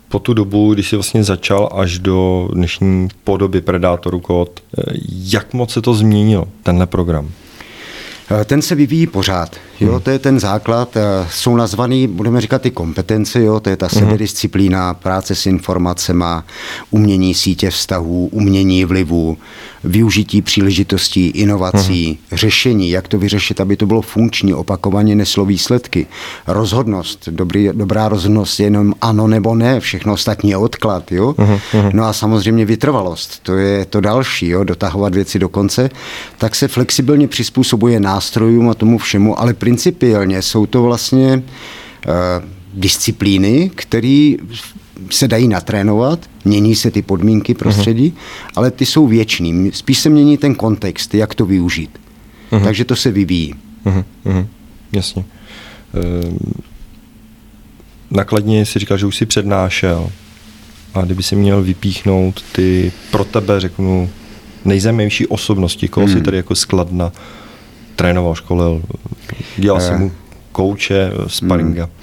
Po tu dobu, když jsi vlastně začal až do dnešní podoby Predátoru kód, eh, jak moc se to změnilo, tenhle program? Eh, ten se vyvíjí pořád. Jo, hmm. to je ten základ. Eh, jsou nazvaný, budeme říkat, ty kompetence, jo, to je ta hmm. sebedisciplína, práce s informacemi, umění sítě vztahů, umění vlivu, využití příležitostí, inovací, hmm. řešení, jak to vyřešit, aby to bylo funkční, opakovaně neslo výsledky. Rozhodnost, dobrý, dobrá rozhodnost je jenom ano nebo ne, všechno ostatní je odklad. Jo? Hmm. No a samozřejmě vytrvalost, to je to další, jo? dotahovat věci do konce, tak se flexibilně přizpůsobuje nástrojům a tomu všemu, ale principiálně jsou to vlastně uh, disciplíny, které se dají natrénovat, mění se ty podmínky prostředí, uh-huh. ale ty jsou věčný. Spíš se mění ten kontext, jak to využít. Uh-huh. Takže to se vyvíjí. Uh-huh. Uh-huh. Jasně. Ehm, nakladně si říkal, že už si přednášel a kdyby si měl vypíchnout ty pro tebe, řeknu, nejzajímavější osobnosti, koho hmm. si tady jako skladna trénoval, školil, dělal si eh. mu kouče, sparinga. Hmm.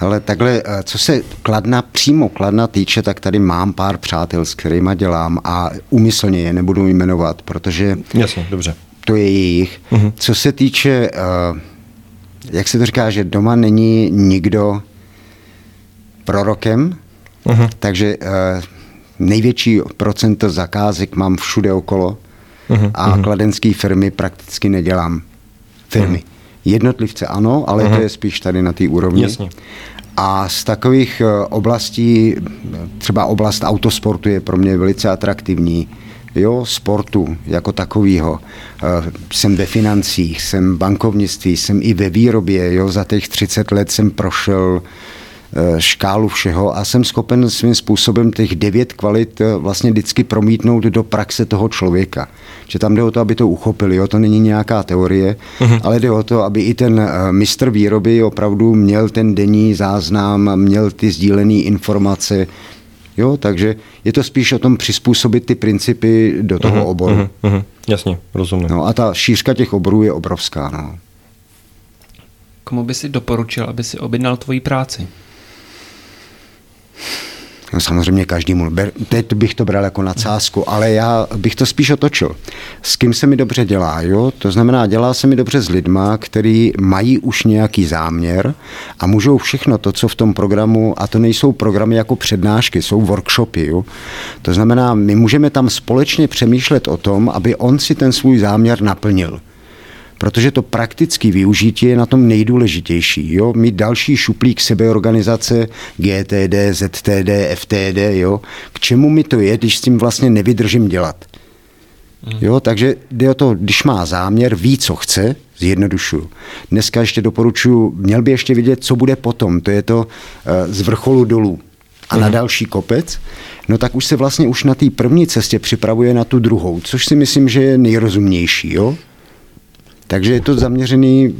Ale takhle, eh, co se Kladna, přímo Kladna týče, tak tady mám pár přátel, s kterými dělám a úmyslně je nebudu jmenovat, protože Jasně, dobře. to je jejich. Uh-huh. Co se týče, uh, jak se to říká, že doma není nikdo prorokem, uh-huh. takže uh, největší procento zakázek mám všude okolo uh-huh. a uh-huh. kladenské firmy prakticky nedělám. Firmy. Uh-huh. Jednotlivce ano, ale uh-huh. to mhm. je spíš tady na té úrovni. Jasně. A z takových eh, oblastí, třeba oblast autosportu je pro mě velice atraktivní. Jo, sportu jako takového. Eh, jsem ve financích, jsem v bankovnictví, jsem i ve výrobě. Jo, za těch 30 let jsem prošel škálu všeho a jsem schopen svým způsobem těch devět kvalit eh, vlastně vždycky promítnout do praxe toho člověka. Že tam jde o to, aby to uchopili, jo? to není nějaká teorie, uh-huh. ale jde o to, aby i ten mistr výroby opravdu měl ten denní záznam, měl ty sdílené informace, Jo, takže je to spíš o tom přizpůsobit ty principy do toho uh-huh, oboru. Uh-huh, uh-huh. Jasně, rozumím. No a ta šířka těch oborů je obrovská. No. Komu by si doporučil, aby si objednal tvoji práci? No samozřejmě každému. Teď bych to bral jako nadsázku, ale já bych to spíš otočil. S kým se mi dobře dělá, jo? To znamená, dělá se mi dobře s lidma, který mají už nějaký záměr a můžou všechno to, co v tom programu, a to nejsou programy jako přednášky, jsou workshopy, jo? To znamená, my můžeme tam společně přemýšlet o tom, aby on si ten svůj záměr naplnil protože to praktické využití je na tom nejdůležitější. Jo? Mít další šuplík sebeorganizace GTD, ZTD, FTD, jo? k čemu mi to je, když s tím vlastně nevydržím dělat. Hmm. Jo, takže jde o to, když má záměr, ví, co chce, zjednodušuju. Dneska ještě doporučuji, měl by ještě vidět, co bude potom. To je to uh, z vrcholu dolů a na mhm. další kopec, no tak už se vlastně už na té první cestě připravuje na tu druhou, což si myslím, že je nejrozumnější. Jo? Takže je to zaměřený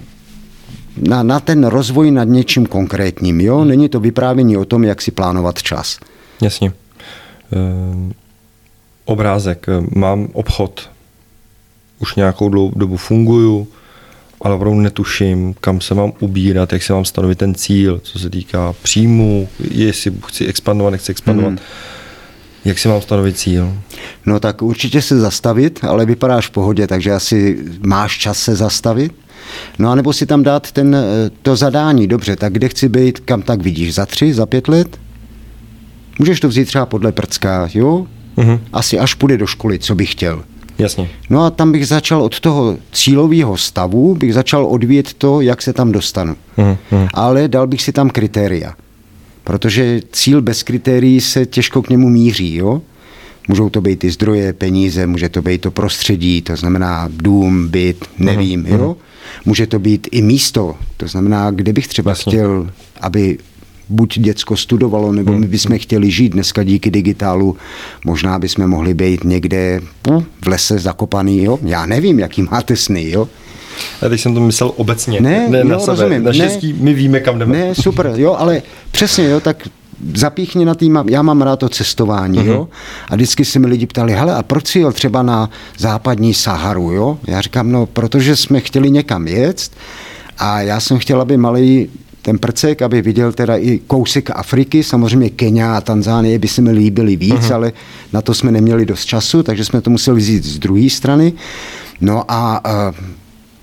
na, na ten rozvoj nad něčím konkrétním. Jo? Není to vyprávění o tom, jak si plánovat čas. Jasně. E, obrázek. Mám obchod. Už nějakou dobu funguju, ale opravdu netuším, kam se mám ubírat, jak se mám stanovit ten cíl, co se týká příjmu, jestli chci expandovat, nechci expandovat. Hmm. Jak si mám stanovit cíl? No tak určitě se zastavit, ale vypadáš v pohodě, takže asi máš čas se zastavit. No a nebo si tam dát ten, eh, to zadání, dobře, tak kde chci být, kam tak vidíš, za tři, za pět let? Můžeš to vzít třeba podle prcka, jo? Uh-huh. Asi až půjde do školy, co bych chtěl. Jasně. No a tam bych začal od toho cílového stavu, bych začal odvíjet to, jak se tam dostanu. Uh-huh. Ale dal bych si tam kritéria protože cíl bez kritérií se těžko k němu míří. Jo? Můžou to být ty zdroje, peníze, může to být to prostředí, to znamená dům, byt, nevím. Uh-huh. Jo? Může to být i místo, to znamená, kde bych třeba Jasně. chtěl, aby buď děcko studovalo, nebo my bychom chtěli žít dneska díky digitálu. Možná bychom mohli být někde v lese zakopaný, jo? Já nevím, jaký máte sny, jo? A teď jsem to myslel obecně. Ne, ne jo, na sebe. rozumím. Naštěstí my víme, kam jdeme. Ne, super, jo, ale přesně, jo, tak zapíchni na tým, já mám rád to cestování, uh-huh. jo, a vždycky se mi lidi ptali, hele, a proč si jel třeba na západní Saharu, jo? Já říkám, no, protože jsme chtěli někam jet a já jsem chtěl, aby malý ten prcek, aby viděl teda i kousek Afriky, samozřejmě Kenia a Tanzánie by se mi líbily víc, uh-huh. ale na to jsme neměli dost času, takže jsme to museli vzít z druhé strany. No a uh,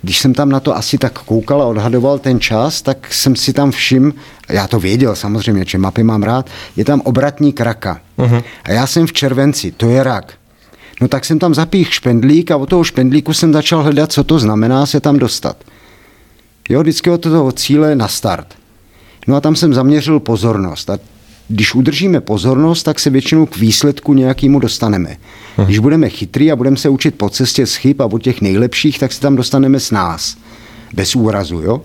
když jsem tam na to asi tak koukal a odhadoval ten čas, tak jsem si tam všim, já to věděl samozřejmě, že mapy mám rád, je tam obratník raka. Uh-huh. A já jsem v červenci, to je rak. No tak jsem tam zapích špendlík a od toho špendlíku jsem začal hledat, co to znamená se tam dostat. Jo, vždycky od toho cíle na start. No a tam jsem zaměřil pozornost. A když udržíme pozornost, tak se většinou k výsledku nějakému dostaneme. Hmm. Když budeme chytrý a budeme se učit po cestě z chyb a od těch nejlepších, tak se tam dostaneme s nás. Bez úrazu, jo?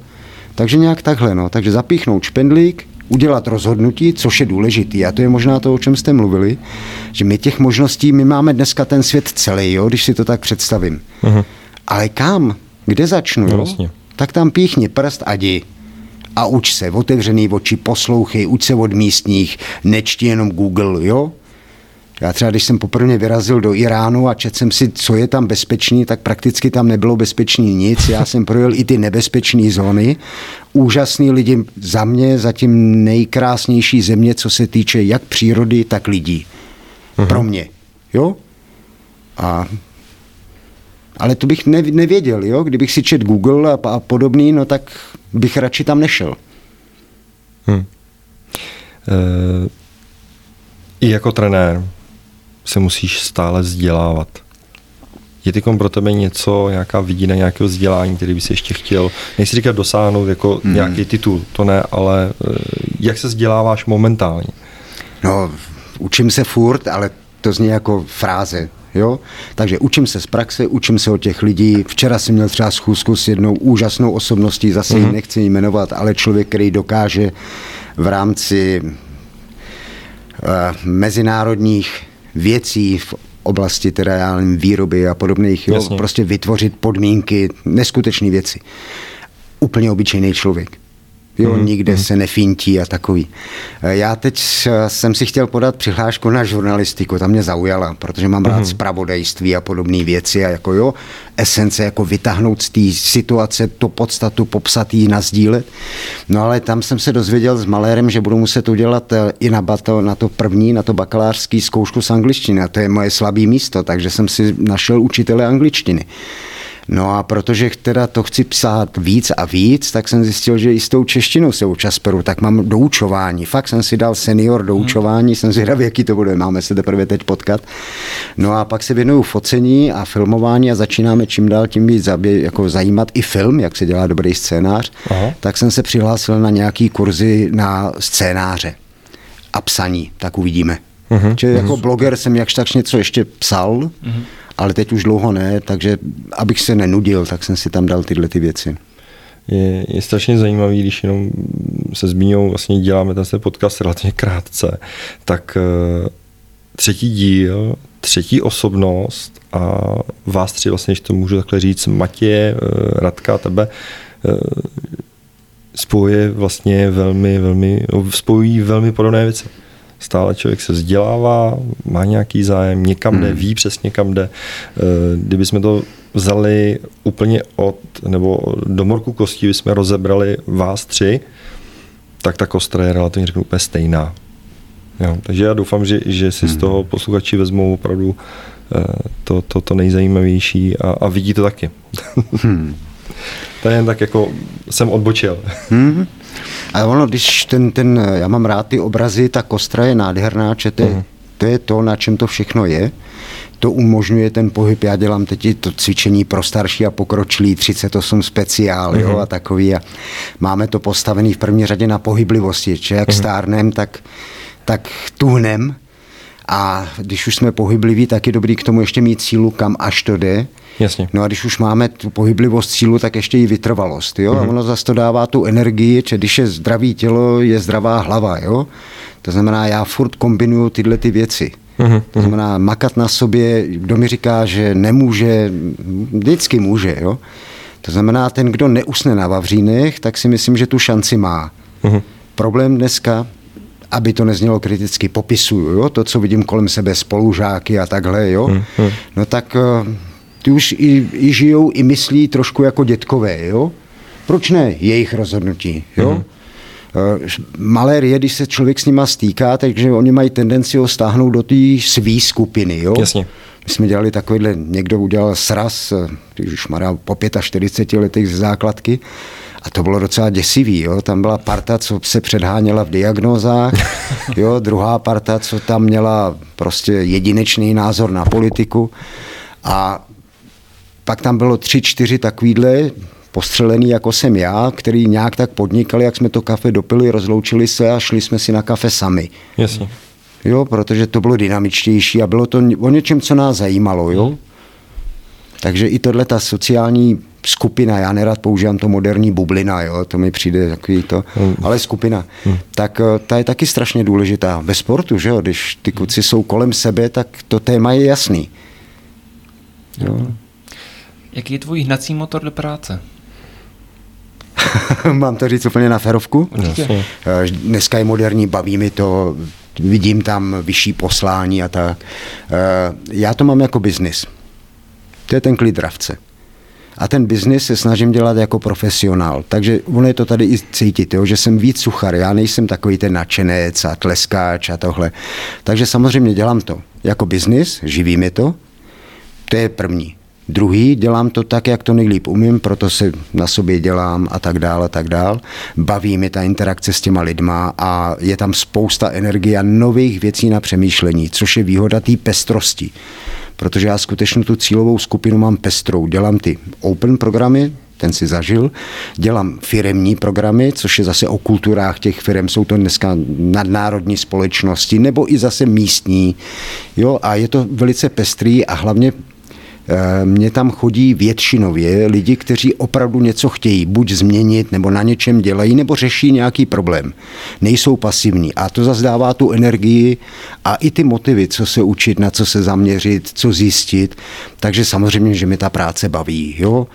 Takže nějak takhle, no. Takže zapíchnout špendlík, udělat rozhodnutí, což je důležitý. A to je možná to, o čem jste mluvili, že my těch možností, my máme dneska ten svět celý, jo, když si to tak představím. Uh-huh. Ale kam? Kde začnu? Jo? Vlastně. Tak tam píchni prst a jdi a uč se, otevřený oči, poslouchej, uč se od místních, nečti jenom Google, jo? Já třeba, když jsem poprvé vyrazil do Iránu a četl jsem si, co je tam bezpečný, tak prakticky tam nebylo bezpečný nic. Já jsem projel i ty nebezpečné zóny. Úžasný lidi za mě, zatím nejkrásnější země, co se týče jak přírody, tak lidí. Uh-huh. Pro mě. Jo? A ale to bych nevěděl, jo? Kdybych si čet Google a, a podobný, no tak bych radši tam nešel. Hmm. E, I jako trenér se musíš stále vzdělávat. Je teď pro tebe něco, nějaká vidina nějakého vzdělání, který by si ještě chtěl, nechci říkat dosáhnout jako hmm. nějaký titul, to ne, ale e, jak se vzděláváš momentálně? No, učím se furt, ale to zní jako fráze. Jo? Takže učím se z praxe, učím se od těch lidí. Včera jsem měl třeba schůzku s jednou úžasnou osobností, zase ji mhm. nechci jmenovat, ale člověk, který dokáže v rámci uh, mezinárodních věcí v oblasti teda já nevím, výroby a podobných, jo, prostě vytvořit podmínky, neskutečné věci. Úplně obyčejný člověk. Jo, mm-hmm. nikde mhm. se nefintí a takový. Eh, já teď jsem si chtěl podat přihlášku na žurnalistiku, ta mě zaujala, protože mám rád mhm. zpravodajství a podobné věci a jako jo, esence, jako vytáhnout z té situace tu podstatu, popsat ji, nazdílet. No ale tam jsem se dozvěděl s malérem, že budu muset udělat eh, i na, bato, na to první, na to bakalářský zkoušku z angličtiny a to je moje slabé místo, takže jsem si našel učitele angličtiny. No a protože teda to chci psát víc a víc, tak jsem zjistil, že i s tou češtinou se občas peru, tak mám doučování. Fakt jsem si dal senior doučování, hmm. jsem zvědavý, jaký to bude, máme se teprve teď potkat. No a pak se věnuju focení a filmování a začínáme čím dál tím víc jako zajímat i film, jak se dělá dobrý scénář. Aha. Tak jsem se přihlásil na nějaký kurzy na scénáře a psaní, tak uvidíme. Uh-huh. Čili jako bloger jsem jakž tak něco ještě psal, uh-huh ale teď už dlouho ne, takže abych se nenudil, tak jsem si tam dal tyhle ty věci. Je, je strašně zajímavý, když jenom se zmínou, vlastně děláme ten podcast relativně krátce, tak uh, třetí díl, třetí osobnost a vás tři vlastně, když to můžu takhle říct, Matě, uh, Radka, tebe, uh, spojuje vlastně velmi, velmi, spojují velmi podobné věci stále člověk se vzdělává, má nějaký zájem, někam jde, hmm. ví přesně kam jde. Eh, kdyby jsme to vzali úplně od, nebo do morku kostí, bychom rozebrali vás tři, tak ta kostra je relativně řeknu úplně stejná. Jo, takže já doufám, že, že si hmm. z toho posluchači vezmou opravdu eh, to, to, to nejzajímavější a, a vidí to taky. hmm. to je jen tak jako jsem odbočil. hmm. A ono, když ten, ten, já mám rád ty obrazy, ta kostra je nádherná, že to, uh-huh. to je to, na čem to všechno je. To umožňuje ten pohyb. Já dělám teď to cvičení pro starší a pokročilý 38 speciál uh-huh. jo, a takový. A máme to postavený v první řadě na pohyblivosti, že jak uh-huh. stárnem, tak, tak tuhnem. A když už jsme pohybliví, tak je dobrý k tomu ještě mít sílu, kam až to jde. Jasně. No a když už máme tu pohyblivost sílu, tak ještě i vytrvalost. Jo? Mm-hmm. A mhm. ono zase to dává tu energii, že když je zdravý tělo, je zdravá hlava. Jo? To znamená, já furt kombinuju tyhle ty věci. Mm-hmm. To znamená, makat na sobě, kdo mi říká, že nemůže, vždycky může. Jo? To znamená, ten, kdo neusne na Vavřínech, tak si myslím, že tu šanci má. Mm-hmm. Problém dneska, aby to neznělo kriticky, popisuju, jo? to, co vidím kolem sebe, spolužáky a takhle, jo? Mm-hmm. no tak eh, ty už i, i žijou, i myslí trošku jako dětkové, jo? Proč ne? Jejich rozhodnutí, jo? Mm-hmm. Malér je, když se člověk s nima stýká, takže oni mají tendenci ho stáhnout do té své skupiny. Jo? Jasně. My jsme dělali takovýhle, někdo udělal sraz, eh, když už má po 45 letech z základky, a to bylo docela děsivý. Jo? Tam byla parta, co se předháněla v diagnózách, jo? druhá parta, co tam měla prostě jedinečný názor na politiku. A pak tam bylo tři, čtyři takovýhle postřelený, jako jsem já, který nějak tak podnikali, jak jsme to kafe dopili, rozloučili se a šli jsme si na kafe sami. Jasně. Jo, protože to bylo dynamičtější a bylo to o něčem, co nás zajímalo, jo. Hmm. Takže i tohle ta sociální skupina, já nerad používám to moderní bublina, jo, to mi přijde takový to, hmm. ale skupina, hmm. tak eh, ta je taky strašně důležitá. Ve sportu, že jo, když ty kluci jsou kolem sebe, tak to téma je jasný. Jo. Jaký je tvůj hnací motor do práce? Mám to říct úplně na ferovku? Určitě. Eh, dneska je moderní, baví mi to, vidím tam vyšší poslání a tak. Eh, já to mám jako biznis. To je ten klid dravce. A ten biznis se snažím dělat jako profesionál. Takže ono je to tady i cítit, jo, že jsem víc suchar. Já nejsem takový ten nadšenec a tleskáč a tohle. Takže samozřejmě dělám to jako biznis, živí mi to. To je první. Druhý, dělám to tak, jak to nejlíp umím, proto se na sobě dělám a tak dále, a tak dál. Baví mi ta interakce s těma lidma a je tam spousta energie a nových věcí na přemýšlení, což je výhoda té pestrosti. Protože já skutečně tu cílovou skupinu mám pestrou. Dělám ty open programy, ten si zažil. Dělám firemní programy, což je zase o kulturách těch firm, jsou to dneska nadnárodní společnosti, nebo i zase místní. Jo, a je to velice pestrý a hlavně mně tam chodí většinově lidi, kteří opravdu něco chtějí, buď změnit, nebo na něčem dělají, nebo řeší nějaký problém. Nejsou pasivní. A to zase dává tu energii a i ty motivy, co se učit, na co se zaměřit, co zjistit. Takže samozřejmě, že mi ta práce baví. Jo?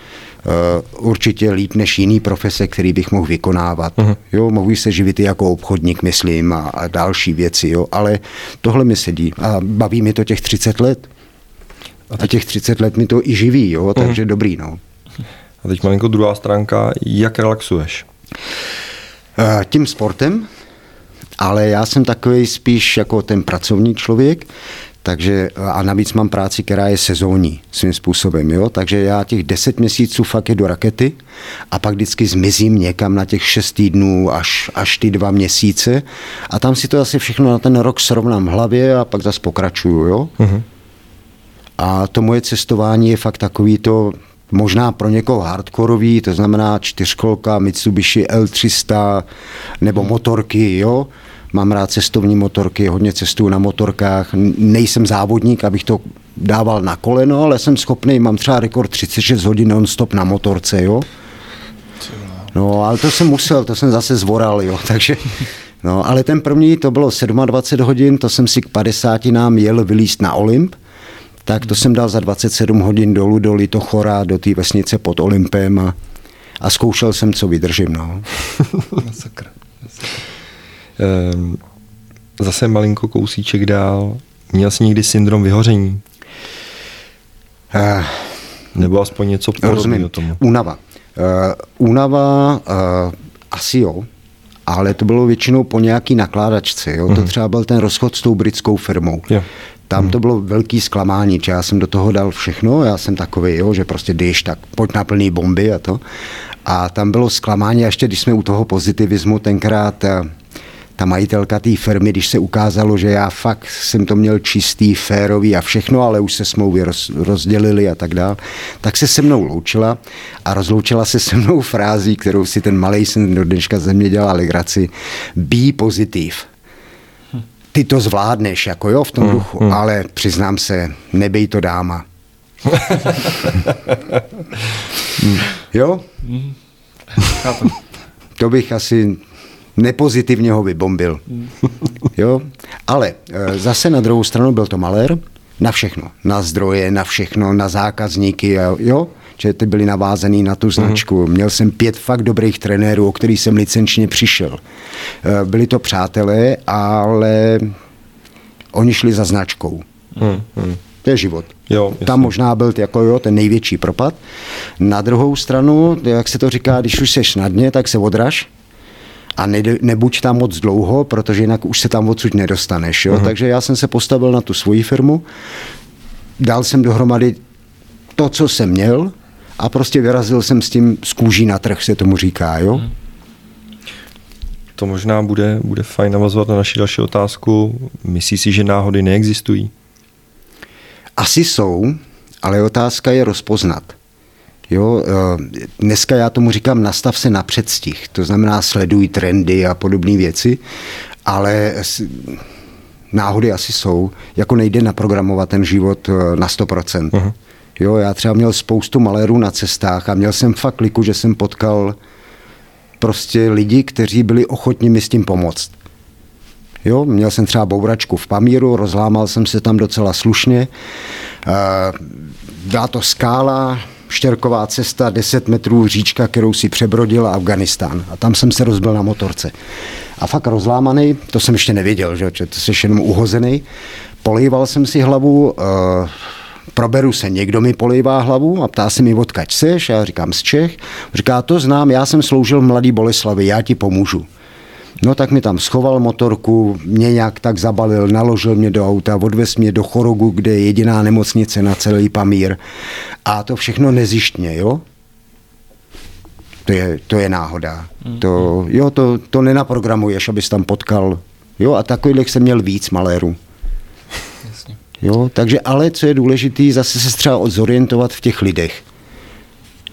Eh, určitě líp než jiný profese, který bych mohl vykonávat. Uh-huh. Jo, mohu se živit i jako obchodník, myslím, a, a další věci, jo, ale tohle mi sedí a baví mi to těch 30 let. A těch 30 let mi to i živí, jo, takže uh-huh. dobrý, no. A teď malinko druhá stránka, jak relaxuješ? Uh, tím sportem, ale já jsem takový spíš jako ten pracovní člověk, takže a navíc mám práci, která je sezónní svým způsobem, jo? takže já těch deset měsíců fakt je do rakety a pak vždycky zmizím někam na těch šest týdnů až, až ty dva měsíce a tam si to asi všechno na ten rok srovnám v hlavě a pak zase pokračuju. Jo? Uh-huh. A to moje cestování je fakt takový to, možná pro někoho hardkorový, to znamená čtyřkolka, Mitsubishi L300 nebo motorky, jo, mám rád cestovní motorky, hodně cestuju na motorkách, nejsem závodník, abych to dával na koleno, ale jsem schopný, mám třeba rekord 36 hodin non-stop na motorce, jo. No, ale to jsem musel, to jsem zase zvoral, jo, takže... No, ale ten první, to bylo 27 hodin, to jsem si k 50 nám jel vylíst na Olymp, tak to jsem dal za 27 hodin dolů do Litochora, do té vesnice pod Olympem a, a zkoušel jsem, co vydržím. No. Masakr. Ehm, zase malinko kousíček dál. Měl jsi někdy syndrom vyhoření? Uh, Nebo aspoň něco podobného tomu? Únava. Uh, únava uh, asi jo, ale to bylo většinou po nějaký nakládačce. Jo? Mm. To mhm. třeba byl ten rozchod s tou britskou firmou. Jo. Tam mm. to bylo velký zklamání, že já jsem do toho dal všechno, já jsem takový, jo, že prostě jdeš, tak pojď na plný bomby a to. A tam bylo zklamání, a ještě když jsme u toho pozitivismu tenkrát ta majitelka té firmy, když se ukázalo, že já fakt jsem to měl čistý, férový a všechno, ale už se smlouvy roz, rozdělili a tak dále, tak se se mnou loučila a rozloučila se se mnou frází, kterou si ten malý syn do dneška ze mě dělal legraci, be pozitiv. Ty to zvládneš, jako jo, v tom hmm, duchu, hmm. ale přiznám se, nebej to dáma. jo? Hmm. To bych asi nepozitivně ho vybombil. Jo? Ale e, zase na druhou stranu byl to malér na všechno. Na zdroje, na všechno, na zákazníky. Jo? že ty byli navázaný na tu značku. Mm. Měl jsem pět fakt dobrých trenérů, o kterých jsem licenčně přišel. E, byli to přátelé, ale oni šli za značkou. Mm. Mm. To je život. Jo, Tam možná byl jako jo, ten největší propad. Na druhou stranu, jak se to říká, když už seš na dně, tak se odraž a ne, nebuď tam moc dlouho, protože jinak už se tam odsud nedostaneš. Jo? Uh-huh. Takže já jsem se postavil na tu svoji firmu, dal jsem dohromady to, co jsem měl a prostě vyrazil jsem s tím z kůží na trh, se tomu říká. Jo? Uh-huh. To možná bude, bude fajn navazovat na naši další otázku. Myslíš si, že náhody neexistují? Asi jsou, ale otázka je rozpoznat. Jo, eh, dneska já tomu říkám nastav se na předstih, to znamená sleduj trendy a podobné věci, ale náhody asi jsou, jako nejde naprogramovat ten život eh, na 100%. Uh-huh. Jo, já třeba měl spoustu malérů na cestách a měl jsem fakt kliku, že jsem potkal prostě lidi, kteří byli ochotní mi s tím pomoct. Jo, měl jsem třeba bouračku v Pamíru, rozlámal jsem se tam docela slušně. Byla to skála, štěrková cesta, 10 metrů říčka, kterou si přebrodil Afganistán. A tam jsem se rozbil na motorce. A fakt rozlámaný, to jsem ještě nevěděl, že, že to jsi jenom uhozený. Polejval jsem si hlavu, uh, proberu se, někdo mi polejvá hlavu a ptá se mi, odkaď seš, já říkám z Čech. Říká, to znám, já jsem sloužil Mladý Boleslavi, já ti pomůžu. No tak mi tam schoval motorku, mě nějak tak zabalil, naložil mě do auta, odvez mě do Chorogu, kde je jediná nemocnice na celý Pamír. A to všechno nezištně, jo? To je, to je náhoda. Mm. To, jo, to, to nenaprogramuješ, abys tam potkal. Jo, a takových jsem měl víc malérů. Jo, takže ale co je důležité, zase se třeba odzorientovat v těch lidech.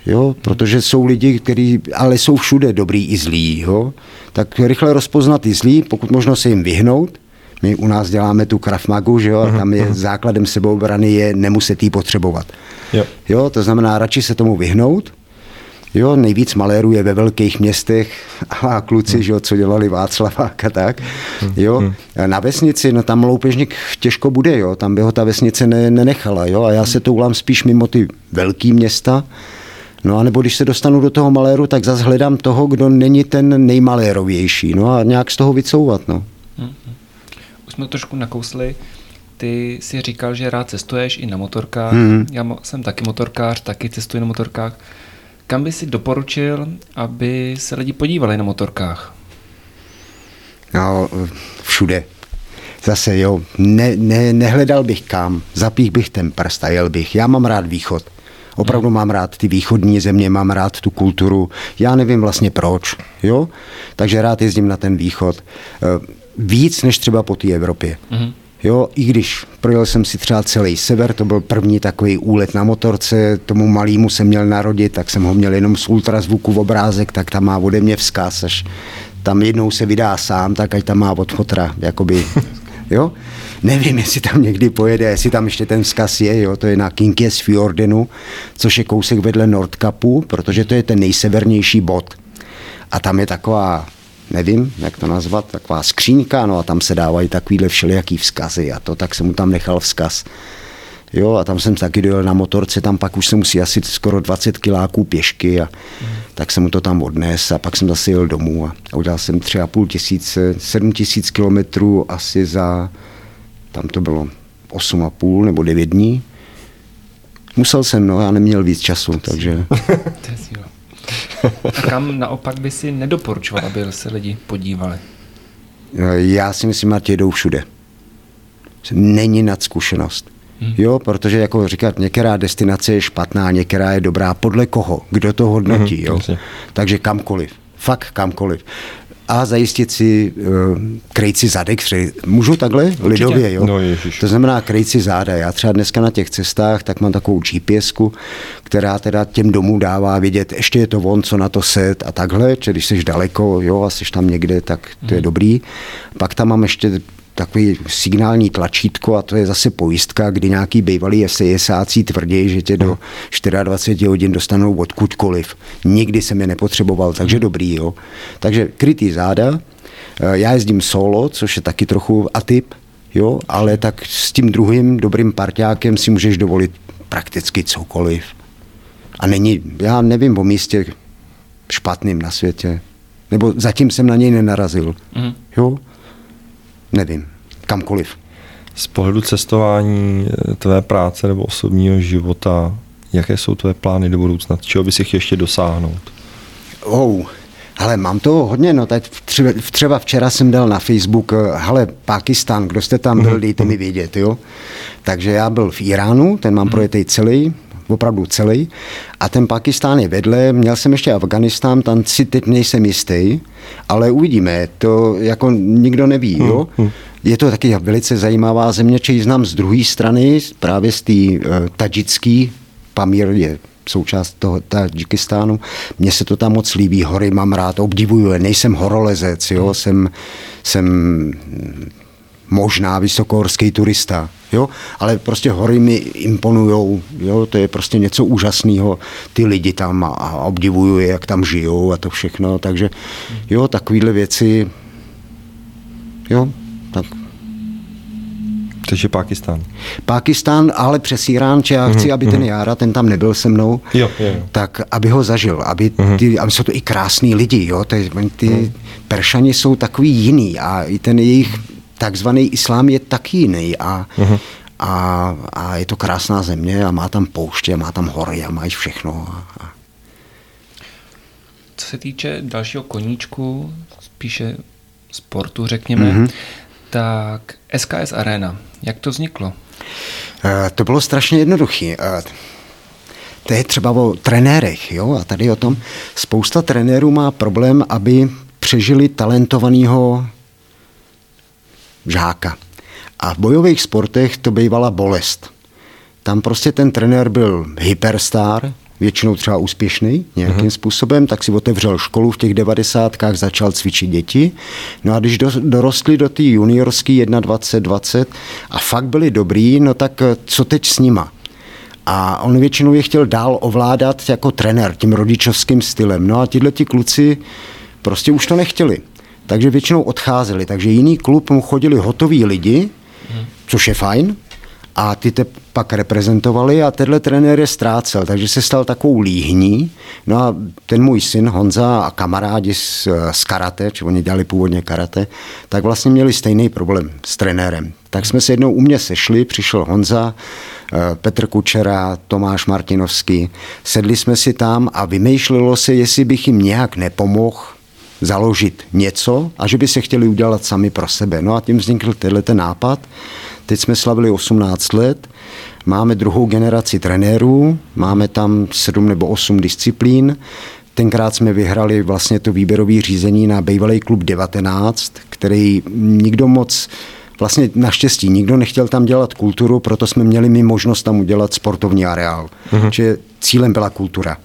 Jo, protože jsou lidi, kteří, ale jsou všude dobrý i zlí, jo, tak rychle rozpoznat i zlí, pokud možno se jim vyhnout, My u nás děláme tu krafmagu, že jo, a tam je základem sebeobrany je nemuset jí potřebovat. Jo. jo, to znamená radši se tomu vyhnout, Jo, nejvíc malérů je ve velkých městech a kluci, že jo, co dělali Václavák a tak. Jo. Na vesnici, no tam loupežník těžko bude, jo, tam by ho ta vesnice ne, nenechala, jo, a já se toulám spíš mimo ty velký města, No a nebo když se dostanu do toho maléru, tak zase hledám toho, kdo není ten nejmalérovější. No a nějak z toho vycouvat. No. Už jsme to trošku nakousli. Ty si říkal, že rád cestuješ i na motorkách. Mhm. Já jsem taky motorkář, taky cestuji na motorkách. Kam by si doporučil, aby se lidi podívali na motorkách? No, všude. Zase jo, ne, ne, nehledal bych kam, zapích bych ten prst a jel bych. Já mám rád východ. Opravdu mám rád ty východní země, mám rád tu kulturu. Já nevím vlastně proč, jo? Takže rád jezdím na ten východ. Eh, Víc než třeba po té Evropě. Mhm. Jo, i když projel jsem si třeba celý sever, to byl první takový úlet na motorce, tomu malýmu jsem měl narodit, tak jsem ho měl jenom z ultrazvuku v obrázek, tak tam má ode mě vzkaz, až tam jednou se vydá sám, tak ať tam má od fotra, jakoby, jo. Nevím, jestli tam někdy pojede, jestli tam ještě ten vzkaz je, jo, to je na Kinkes Fjordenu, což je kousek vedle Nordkapu, protože to je ten nejsevernější bod. A tam je taková, nevím, jak to nazvat, taková skřínka, no a tam se dávají takovýhle všelijaký vzkazy a to, tak jsem mu tam nechal vzkaz. Jo, a tam jsem taky dojel na motorce, tam pak už se musí asi skoro 20 kiláků pěšky a mm. tak jsem mu to tam odnes a pak jsem zase jel domů a udělal jsem 3,5 tisíce, 7 tisíc kilometrů asi za, tam to bylo 8,5 nebo 9 dní. Musel jsem, no, já neměl víc času, takže... To je síla. A kam naopak by si nedoporučoval, aby se lidi podívali? Já si myslím, že jedou všude. Není nadzkušenost. Hmm. Jo, protože jako říkat, některá destinace je špatná, některá je dobrá, podle koho, kdo to hodnotí, Mhm, jo. jasně. Takže kamkoliv, fakt kamkoliv. A zajistit si uh, krejci zadek, můžu takhle lidově, jo? No, ježiš. To znamená krejci záda. Já třeba dneska na těch cestách, tak mám takovou GPSku, která teda těm domů dává vědět, ještě je to on, co na to set a takhle, že když jsi daleko, jo, a jsi tam někde, tak to je dobrý. Pak tam mám ještě takový signální tlačítko a to je zase pojistka, kdy nějaký bývalý esejesácí tvrdí, že tě do 24 hodin dostanou odkudkoliv. Nikdy jsem je nepotřeboval, takže dobrý, jo. Takže krytý záda, Eh, já jezdím solo, což je taky trochu atyp, jo, ale tak s tím druhým dobrým parťákem si můžeš dovolit prakticky cokoliv. A není, já nevím o místě špatným na světě. Nebo zatím jsem na něj nenarazil. Mhm. Jo? Nevím. Kamkoliv. Z pohledu cestování, eh, tvé práce nebo osobního života, jaké jsou tvé plány do budoucna? Čeho bys chtěl ještě dosáhnout? Oh, ale mám to hodně, no teď třeba, včera jsem dal na Facebook, eh, hele, Pakistan, kdo jste tam byl, dejte mi vědět, jo. Takže já byl v Iránu, ten mám projetej celý, opravdu celý, a ten Pakistán je vedle, měl jsem ještě Afganistán, tam si teď nejsem jistý, ale uvidíme, to jako nikdo neví, jo. Je to taky velice zajímavá země, či znám z druhé strany, právě z té uh, tadžické, Pamír je součást toho Tadžikistánu. Mně se to tam moc líbí, hory mám rád, obdivuju je, nejsem horolezec, jo, jsem, jsem mm, možná vysokohorský turista, jo, ale prostě hory mi imponujou, jo, to je prostě něco úžasného, ty lidi tam a, a obdivuju je, jak tam žijou a to všechno, takže jo, takovýhle věci, jo, tak. Takže Pákistán. Pákistán, ale přes Irán, či já chci, aby ten Jára, ten tam nebyl se mnou, Jo, jo, jo. tak aby ho zažil, aby, ty, aby jsou to i krásní lidi, jo, ty, ty Peršani jsou takový jiný a i ten jejich takzvaný islám je taky jiný a, a, a je to krásná země a má tam pouště, má tam hory a mají všechno. A, a Co se týče dalšího koníčku, spíše sportu, řekněme, mm-hmm. tak SKS Arena, jak to vzniklo? Eh, To bylo strašně jednoduché. Eh, To je třeba o trenérech, jo, a tady o tom. Spousta trenérů má problém, aby přežili talentovaného žáka. A v bojových sportech to bývala bolest. Tam prostě ten trenér byl hyperstar, většinou třeba úspěšný nějakým uh-huh. způsobem, tak si otevřel školu v těch devadesátkách, začal cvičit děti. No a když do, dorostli do té juniorské 21, 20 a fakt byli dobrý, no tak eh, co teď s nima? A on většinou je chtěl dál ovládat jako trenér tím rodičovským stylem. No a tihle ti kluci prostě už to nechtěli. Takže většinou odcházeli. Takže jiný klub mu chodili hotoví lidi, což je fajn, a ty te pak reprezentovali a tenhle trenér je ztrácel, takže se stal takovou líhní. No a ten můj syn Honza a kamarádi z, z karate, či oni dělali původně karate, tak vlastně měli stejný problém s trenérem. Tak jsme se jednou u mě sešli, přišel Honza, eh, Petr Kučera, Tomáš Martinovský. Sedli jsme si tam a vymýšlelo se, jestli bych jim nějak nepomohl založit něco a že by se chtěli udělat sami pro sebe. No a tím vznikl tenhle ten nápad. Teď jsme slavili 18 let, máme druhou generaci trenérů, máme tam 7 nebo 8 disciplín. Tenkrát jsme vyhrali vlastně to výběrové řízení na bývalý klub 19, který nikdo moc vlastně naštěstí nikdo nechtěl tam dělat kulturu, proto jsme měli my možnost tam udělat sportovní areál. Uh-huh. Že cílem byla kultura.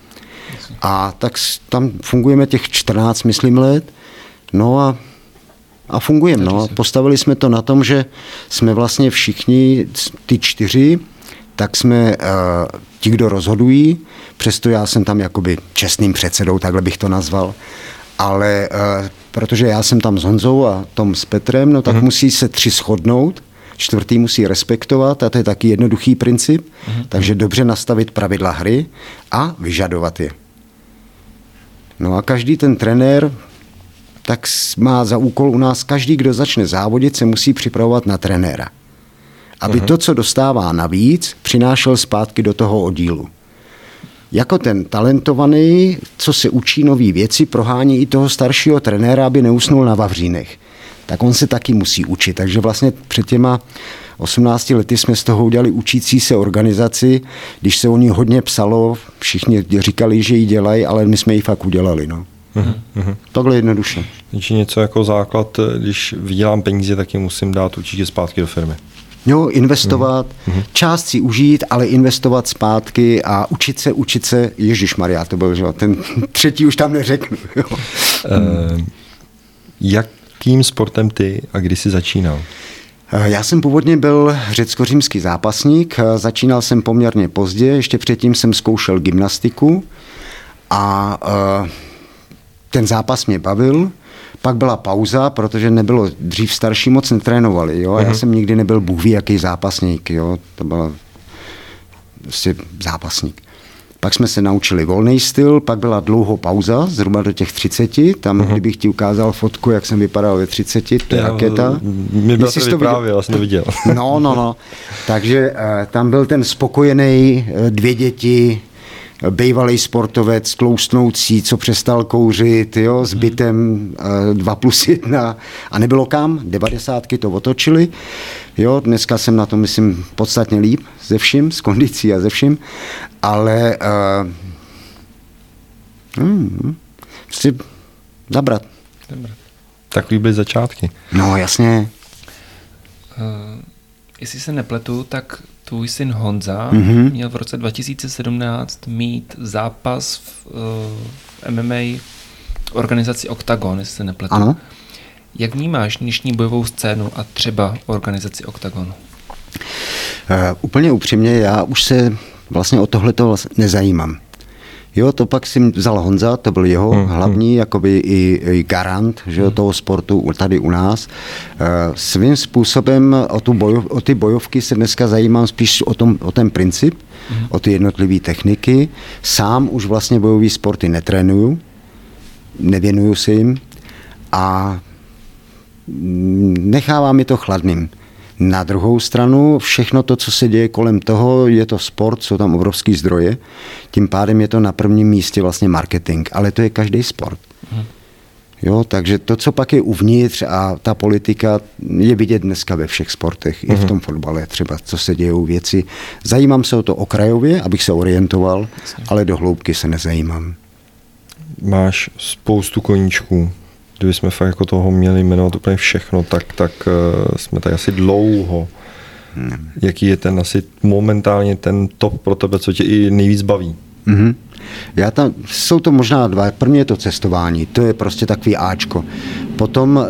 A tak tam fungujeme těch 14, myslím, let. No a, a fungujeme. No. Postavili jsme to na tom, že jsme vlastně všichni, ty čtyři, tak jsme uh, ti, kdo rozhodují, přesto já jsem tam jakoby čestným předsedou, takhle bych to nazval, ale uh, protože já jsem tam s Honzou a Tom s Petrem, no tak uh-huh. musí se tři shodnout, čtvrtý musí respektovat a to je taky jednoduchý princip, uh-huh. takže dobře nastavit pravidla hry a vyžadovat je. No a každý ten trenér tak má za úkol u nás, každý, kdo začne závodit, se musí připravovat na trenéra. Aby uh-huh. to, co dostává navíc, přinášel zpátky do toho oddílu. Jako ten talentovaný, co se učí nové věci, prohání i toho staršího trenéra, aby neusnul na Vavřínech. Tak on se taky musí učit. Takže vlastně před těma 18 lety jsme z toho udělali učící se organizaci. Když se o ní hodně psalo, všichni říkali, že ji dělají, ale my jsme ji fakt udělali. No. Uh-huh. Takhle jednoduše. Takže něco jako základ, když vydělám peníze, tak je musím dát určitě zpátky do firmy. Jo, investovat, uh-huh. část si užít, ale investovat zpátky a učit se, učit se, Ježíš Maria, to byl, že ten třetí už tam neřeknu. Jo. Uh, jakým sportem ty a kdy jsi začínal? Eh, já jsem původně byl řecko-římský zápasník, eh, začínal jsem poměrně pozdě, ještě předtím jsem zkoušel gymnastiku a eh, ten zápas mě bavil, pak byla pauza, protože nebylo, dřív starší moc netrénovali, jo, a já mhm. jsem nikdy nebyl bůh ví, jaký zápasník, jo, to byl prostě zápasník. Pak jsme se naučili volný styl, pak byla dlouho pauza, zhruba do těch 30. Tam, uh-huh. kdybych ti ukázal fotku, jak jsem vypadal ve 30, to je raketa. Mi byl to vyprávěl, já jsem to viděl. No, no, no. Takže uh, tam byl ten spokojený, uh, dvě děti, bývalý sportovec, tloustnoucí, co přestal kouřit, jo, s mhm. bytem 2 plus 1 a nebylo kam, devadesátky to otočili. Jo, dneska jsem na to, myslím, podstatně líp ze vším, s kondicí a ze vším, ale uh, hmm, prostě zabrat. Zabrat. Takový byly začátky. No, jasně. Uh, jestli se nepletu, tak tvůj syn Honza mm-hmm. měl v roce 2017 mít zápas v, uh, v MMA organizaci Octagon, jestli se nepletu. Ano. Jak vnímáš dnešní bojovou scénu a třeba organizaci Octagonu? Uh, úplně upřímně, já už se vlastně o tohleto nezajímám. Jo, to pak si vzal Honza, to byl jeho hmm, hlavní jakoby i, i garant že, hmm. toho sportu tady u nás. Uh, svým způsobem o, tu bojov, o ty bojovky se dneska zajímám spíš o, tom, o ten princip, hmm. o ty jednotlivé techniky. Sám už vlastně bojové sporty netrénuju, nevěnuju si jim a nechává mi to chladným. Na druhou stranu všechno to, co se děje kolem toho, je to sport, jsou tam obrovský zdroje, tím pádem je to na prvním místě vlastně marketing, ale to je každý sport. Hmm. Jo, takže to, co pak je uvnitř a ta politika je vidět dneska ve všech sportech, hmm. i v mhm. tom fotbale třeba, co se dějou věci. Zajímám se o to okrajově, abych se orientoval, ale do hloubky se nezajímám. Máš spoustu koníčků kdybychom fakt jako toho měli jmenovat úplně všechno, tak, tak uh, jsme tady asi dlouho. Hmm. Jaký je ten asi momentálně ten top pro tebe, co tě i nejvíc baví? Mm-hmm. Já tam, jsou to možná dva. První je to cestování, to je prostě takový Ačko. Potom e,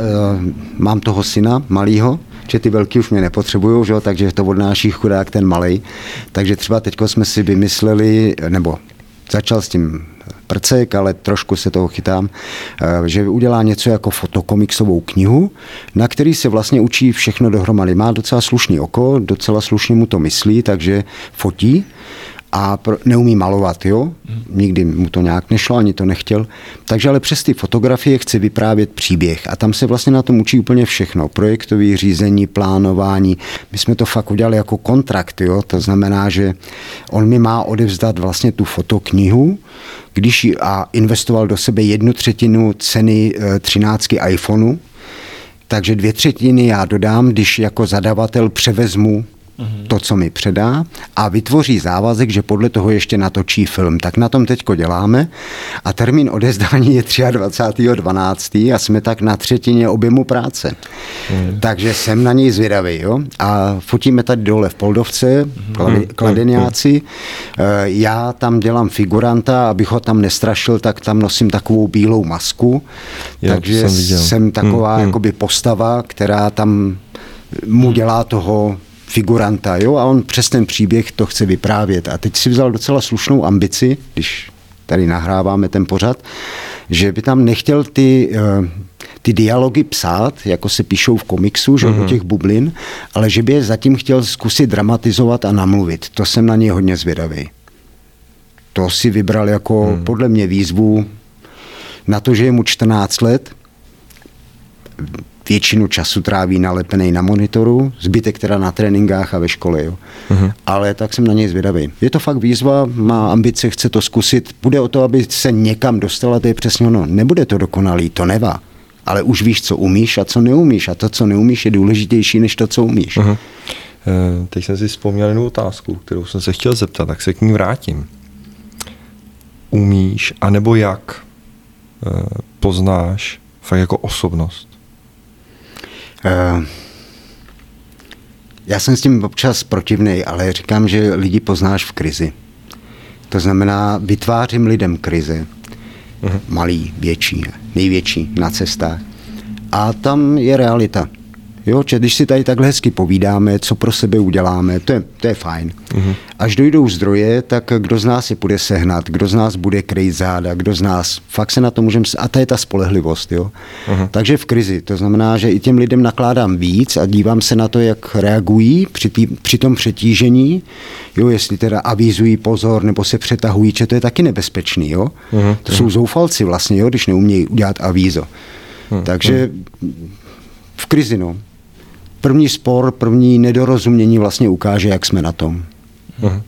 mám toho syna malýho, že ty velký už mě nepotřebují, že? takže to odnáší chudák ten malý. Takže třeba teď jsme si vymysleli, nebo začal s tím prcek, ale trošku se toho chytám, eh, že udělá něco jako fotokomiksovou knihu, na který se vlastně učí všechno dohromady. Má docela slušný oko, docela slušně mu to myslí, takže fotí a pro, neumí malovat, jo? Nikdy mu to nějak nešlo, ani to nechtěl. Takže ale přes ty fotografie chce vyprávět příběh a tam se vlastně na tom učí úplně všechno. Projektové řízení, plánování. My jsme to fakt udělali jako kontrakt, jo? To znamená, že on mi má odevzdat vlastně tu fotoknihu, když ji a investoval do sebe jednu třetinu ceny 13 eh, iPhoneu, takže dvě třetiny já dodám, když jako zadavatel převezmu to, co mi předá a vytvoří závazek, že podle toho ještě natočí film. Tak na tom teďko děláme a termín odezdání je 23.12. a jsme tak na třetině objemu práce. Mm. Takže jsem na něj zvědavý. Jo? A fotíme tady dole v Poldovce, mm. kladeniáci. Mm. Já tam dělám figuranta, abych ho tam nestrašil, tak tam nosím takovou bílou masku. Jo, takže jsem, jsem taková mm. jakoby postava, která tam mu dělá toho figuranta, jo, a on přes ten příběh to chce vyprávět. A teď si vzal docela slušnou ambici, když tady nahráváme ten pořad, že by tam nechtěl ty, eh, ty dialogy psát, jako se píšou v komiksu, že mm-hmm. těch bublin, ale že by je zatím chtěl zkusit dramatizovat a namluvit. To jsem na něj hodně zvědavý. To si vybral jako mm. podle mě výzvu na to, že je mu 14 let, většinu času tráví nalepený na monitoru, zbytek teda na tréninkách a ve škole. Jo. Uh-huh. Ale tak jsem na něj zvědavý. Je to fakt výzva, má ambice, chce to zkusit. Bude o to, aby se někam dostala, to je přesně ono. Nebude to dokonalý, to nevá. Ale už víš, co umíš a co neumíš. A to, co neumíš, je důležitější než to, co umíš. Uh-huh. Teď jsem si vzpomněl jednu otázku, kterou jsem se chtěl zeptat, tak se k ní vrátím. Umíš, anebo jak eh, poznáš fakt jako osobnost? Eh, já jsem s tím občas protivný, ale říkám, že lidi poznáš v krizi. To znamená, vytvářím lidem krizi. Uh-huh. Malý, větší, největší na cestách. A tam je realita. Jo, že když si tady takhle hezky povídáme, co pro sebe uděláme, to je, to je fajn. Uh-huh. Až dojdou zdroje, tak kdo z nás je bude sehnat, kdo z nás bude krejt záda, kdo z nás, fakt se na to můžeme, a to je ta spolehlivost. Jo. Uh-huh. Takže v krizi, to znamená, že i těm lidem nakládám víc a dívám se na to, jak reagují při, tý, při tom přetížení, jo, jestli teda avízují pozor nebo se přetahují, že to je taky nebezpečný. Jo. Uh-huh. To jsou zoufalci vlastně, jo, když neumějí udělat avízo. Uh-huh. Takže v krizi, no první spor, první nedorozumění vlastně ukáže, jak jsme na tom. Uh-huh.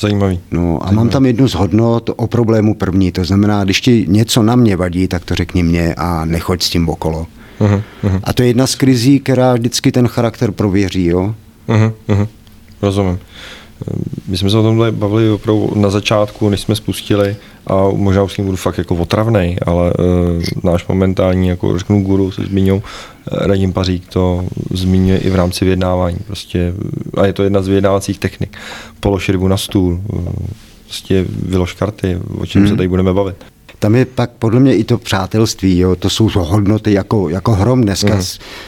Zajímavý. No a Zajímavý. mám tam jednu z hodnot o problému první, to znamená, když ti něco na mě vadí, tak to řekni mě a nechoď s tím okolo. Uh-huh. Uh-huh. A to je jedna z krizí, která vždycky ten charakter prověří, jo? Uh-huh. Uh-huh. Rozumím. My jsme se o tomhle bavili opravdu na začátku, než jsme spustili a možná už s tím budu fakt jako otravnej, ale uh, náš momentální, jako řeknu guru se zmíňou, eh, Radim Pařík to zmiňuje i v rámci vyjednávání. Prostě, a je to jedna z vyjednávacích technik. Polož rybu na stůl, uh, prostě vylož karty, o čem hmm. se tady budeme bavit tam je pak podle mě i to přátelství, jo, to jsou hodnoty jako, jako hrom. Dneska mm.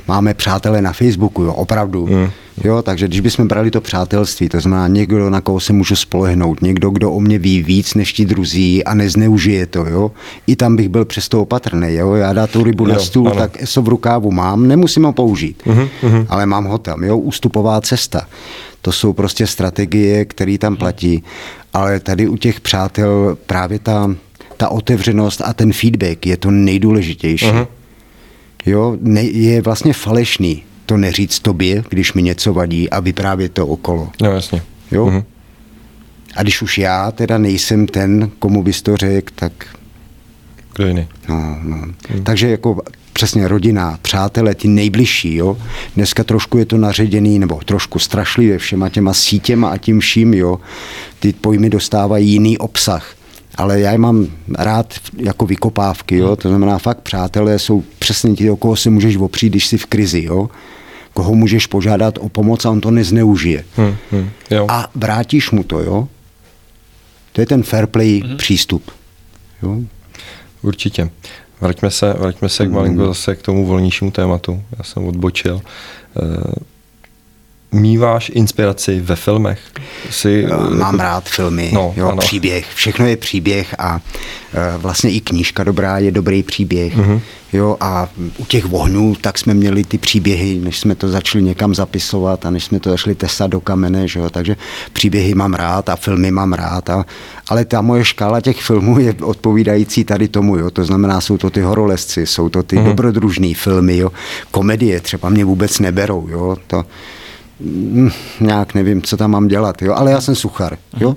máme přátelé na Facebooku, jo, opravdu. Mm. Jo, takže když bychom brali to přátelství, to znamená někdo, na koho se můžu spolehnout, někdo, kdo o mě ví víc než ti druzí a nezneužije to, jo. I tam bych byl přesto opatrný, jo. Já dá tu rybu jo, na stůl, ano. tak eso v rukávu mám, nemusím ho použít, mm-hmm. ale mám ho tam, jo. Ústupová cesta. To jsou prostě strategie, které tam platí. Ale tady u těch přátel právě ta ta otevřenost a ten feedback je to nejdůležitější. Uh-huh. Jo, ne, je vlastně falešný to neříct tobě, když mi něco vadí a vyprávět to okolo. No jasně. Jo? Uh-huh. A když už já teda nejsem ten, komu bys to řekl, tak... Kdo jiný? No, no. Uh-huh. Takže jako přesně rodina, přátelé, ty nejbližší, jo. Dneska trošku je to naředěný, nebo trošku strašlivě všema těma sítěma a tím vším, jo. Ty pojmy dostávají jiný obsah ale já je mám rád jako vykopávky, jo? to znamená fakt přátelé jsou přesně ti, o koho se můžeš opřít, když jsi v krizi, jo? koho můžeš požádat o pomoc a on to nezneužije. Hmm, hmm, jo. A vrátíš mu to, jo? To je ten fair play mm-hmm. přístup. Jo? Určitě. Vraťme se, vraťme se k malinko zase k tomu volnějšímu tématu. Já jsem odbočil. Eh, míváš inspiraci ve filmech? Jsi, Mám jako... rád filmy, no, jo, příběh. Všechno je příběh a e, vlastně i knížka dobrá je dobrý příběh. Mm-hmm. Jo, a u těch vohnů tak jsme měli ty příběhy, než jsme to začali někam zapisovat a než jsme to začali tesat do kamene, že jo, takže příběhy mám rád a filmy mám rád, a, ale ta moje škála těch filmů je odpovídající tady tomu, jo, to znamená, jsou to ty horolezci, jsou to ty mm-hmm. dobrodružné filmy, jo, komedie třeba mě vůbec neberou, jo, to, nějak nevím, co tam mám dělat, jo, ale já jsem suchar, jo.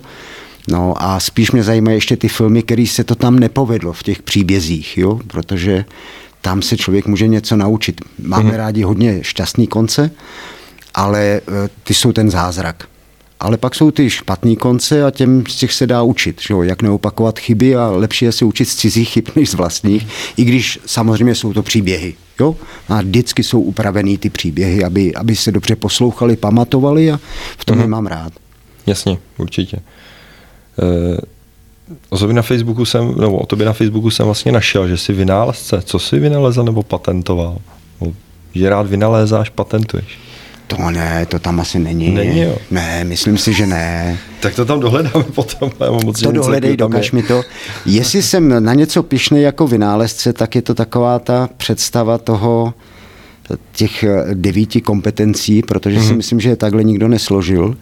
No a spíš mě zajímají ještě ty filmy, které se to tam nepovedlo v těch příbězích, jo, protože tam se člověk může něco naučit. Máme mm-hmm. rádi hodně šťastný konce, ale e, ty jsou ten zázrak. Ale pak jsou ty špatný konce a těm z těch se dá učit, že jo? jak neopakovat chyby a lepší je se učit z cizích chyb než z vlastních, i když samozřejmě jsou to příběhy. Jo? A vždycky jsou upravený ty příběhy, aby, aby se dobře poslouchali, pamatovali a v tom mm-hmm. je mám rád. Jasně, určitě. E, o tobě na Facebooku jsem, nebo o tobě na Facebooku jsem vlastně našel, že jsi vynálezce. Co jsi vynalezl nebo patentoval? Že rád vynalézáš, patentuješ. To ne, to tam asi není. Není, jo? Ne, myslím si, že ne. Tak to tam dohledáme potom. Já mám moc, to dohledej, dokaž mi to. Jestli jsem na něco pišný jako vynálezce, tak je to taková ta představa toho, těch devíti kompetencí, protože mm-hmm. si mhm. myslím, že je takhle nikdo nesložil.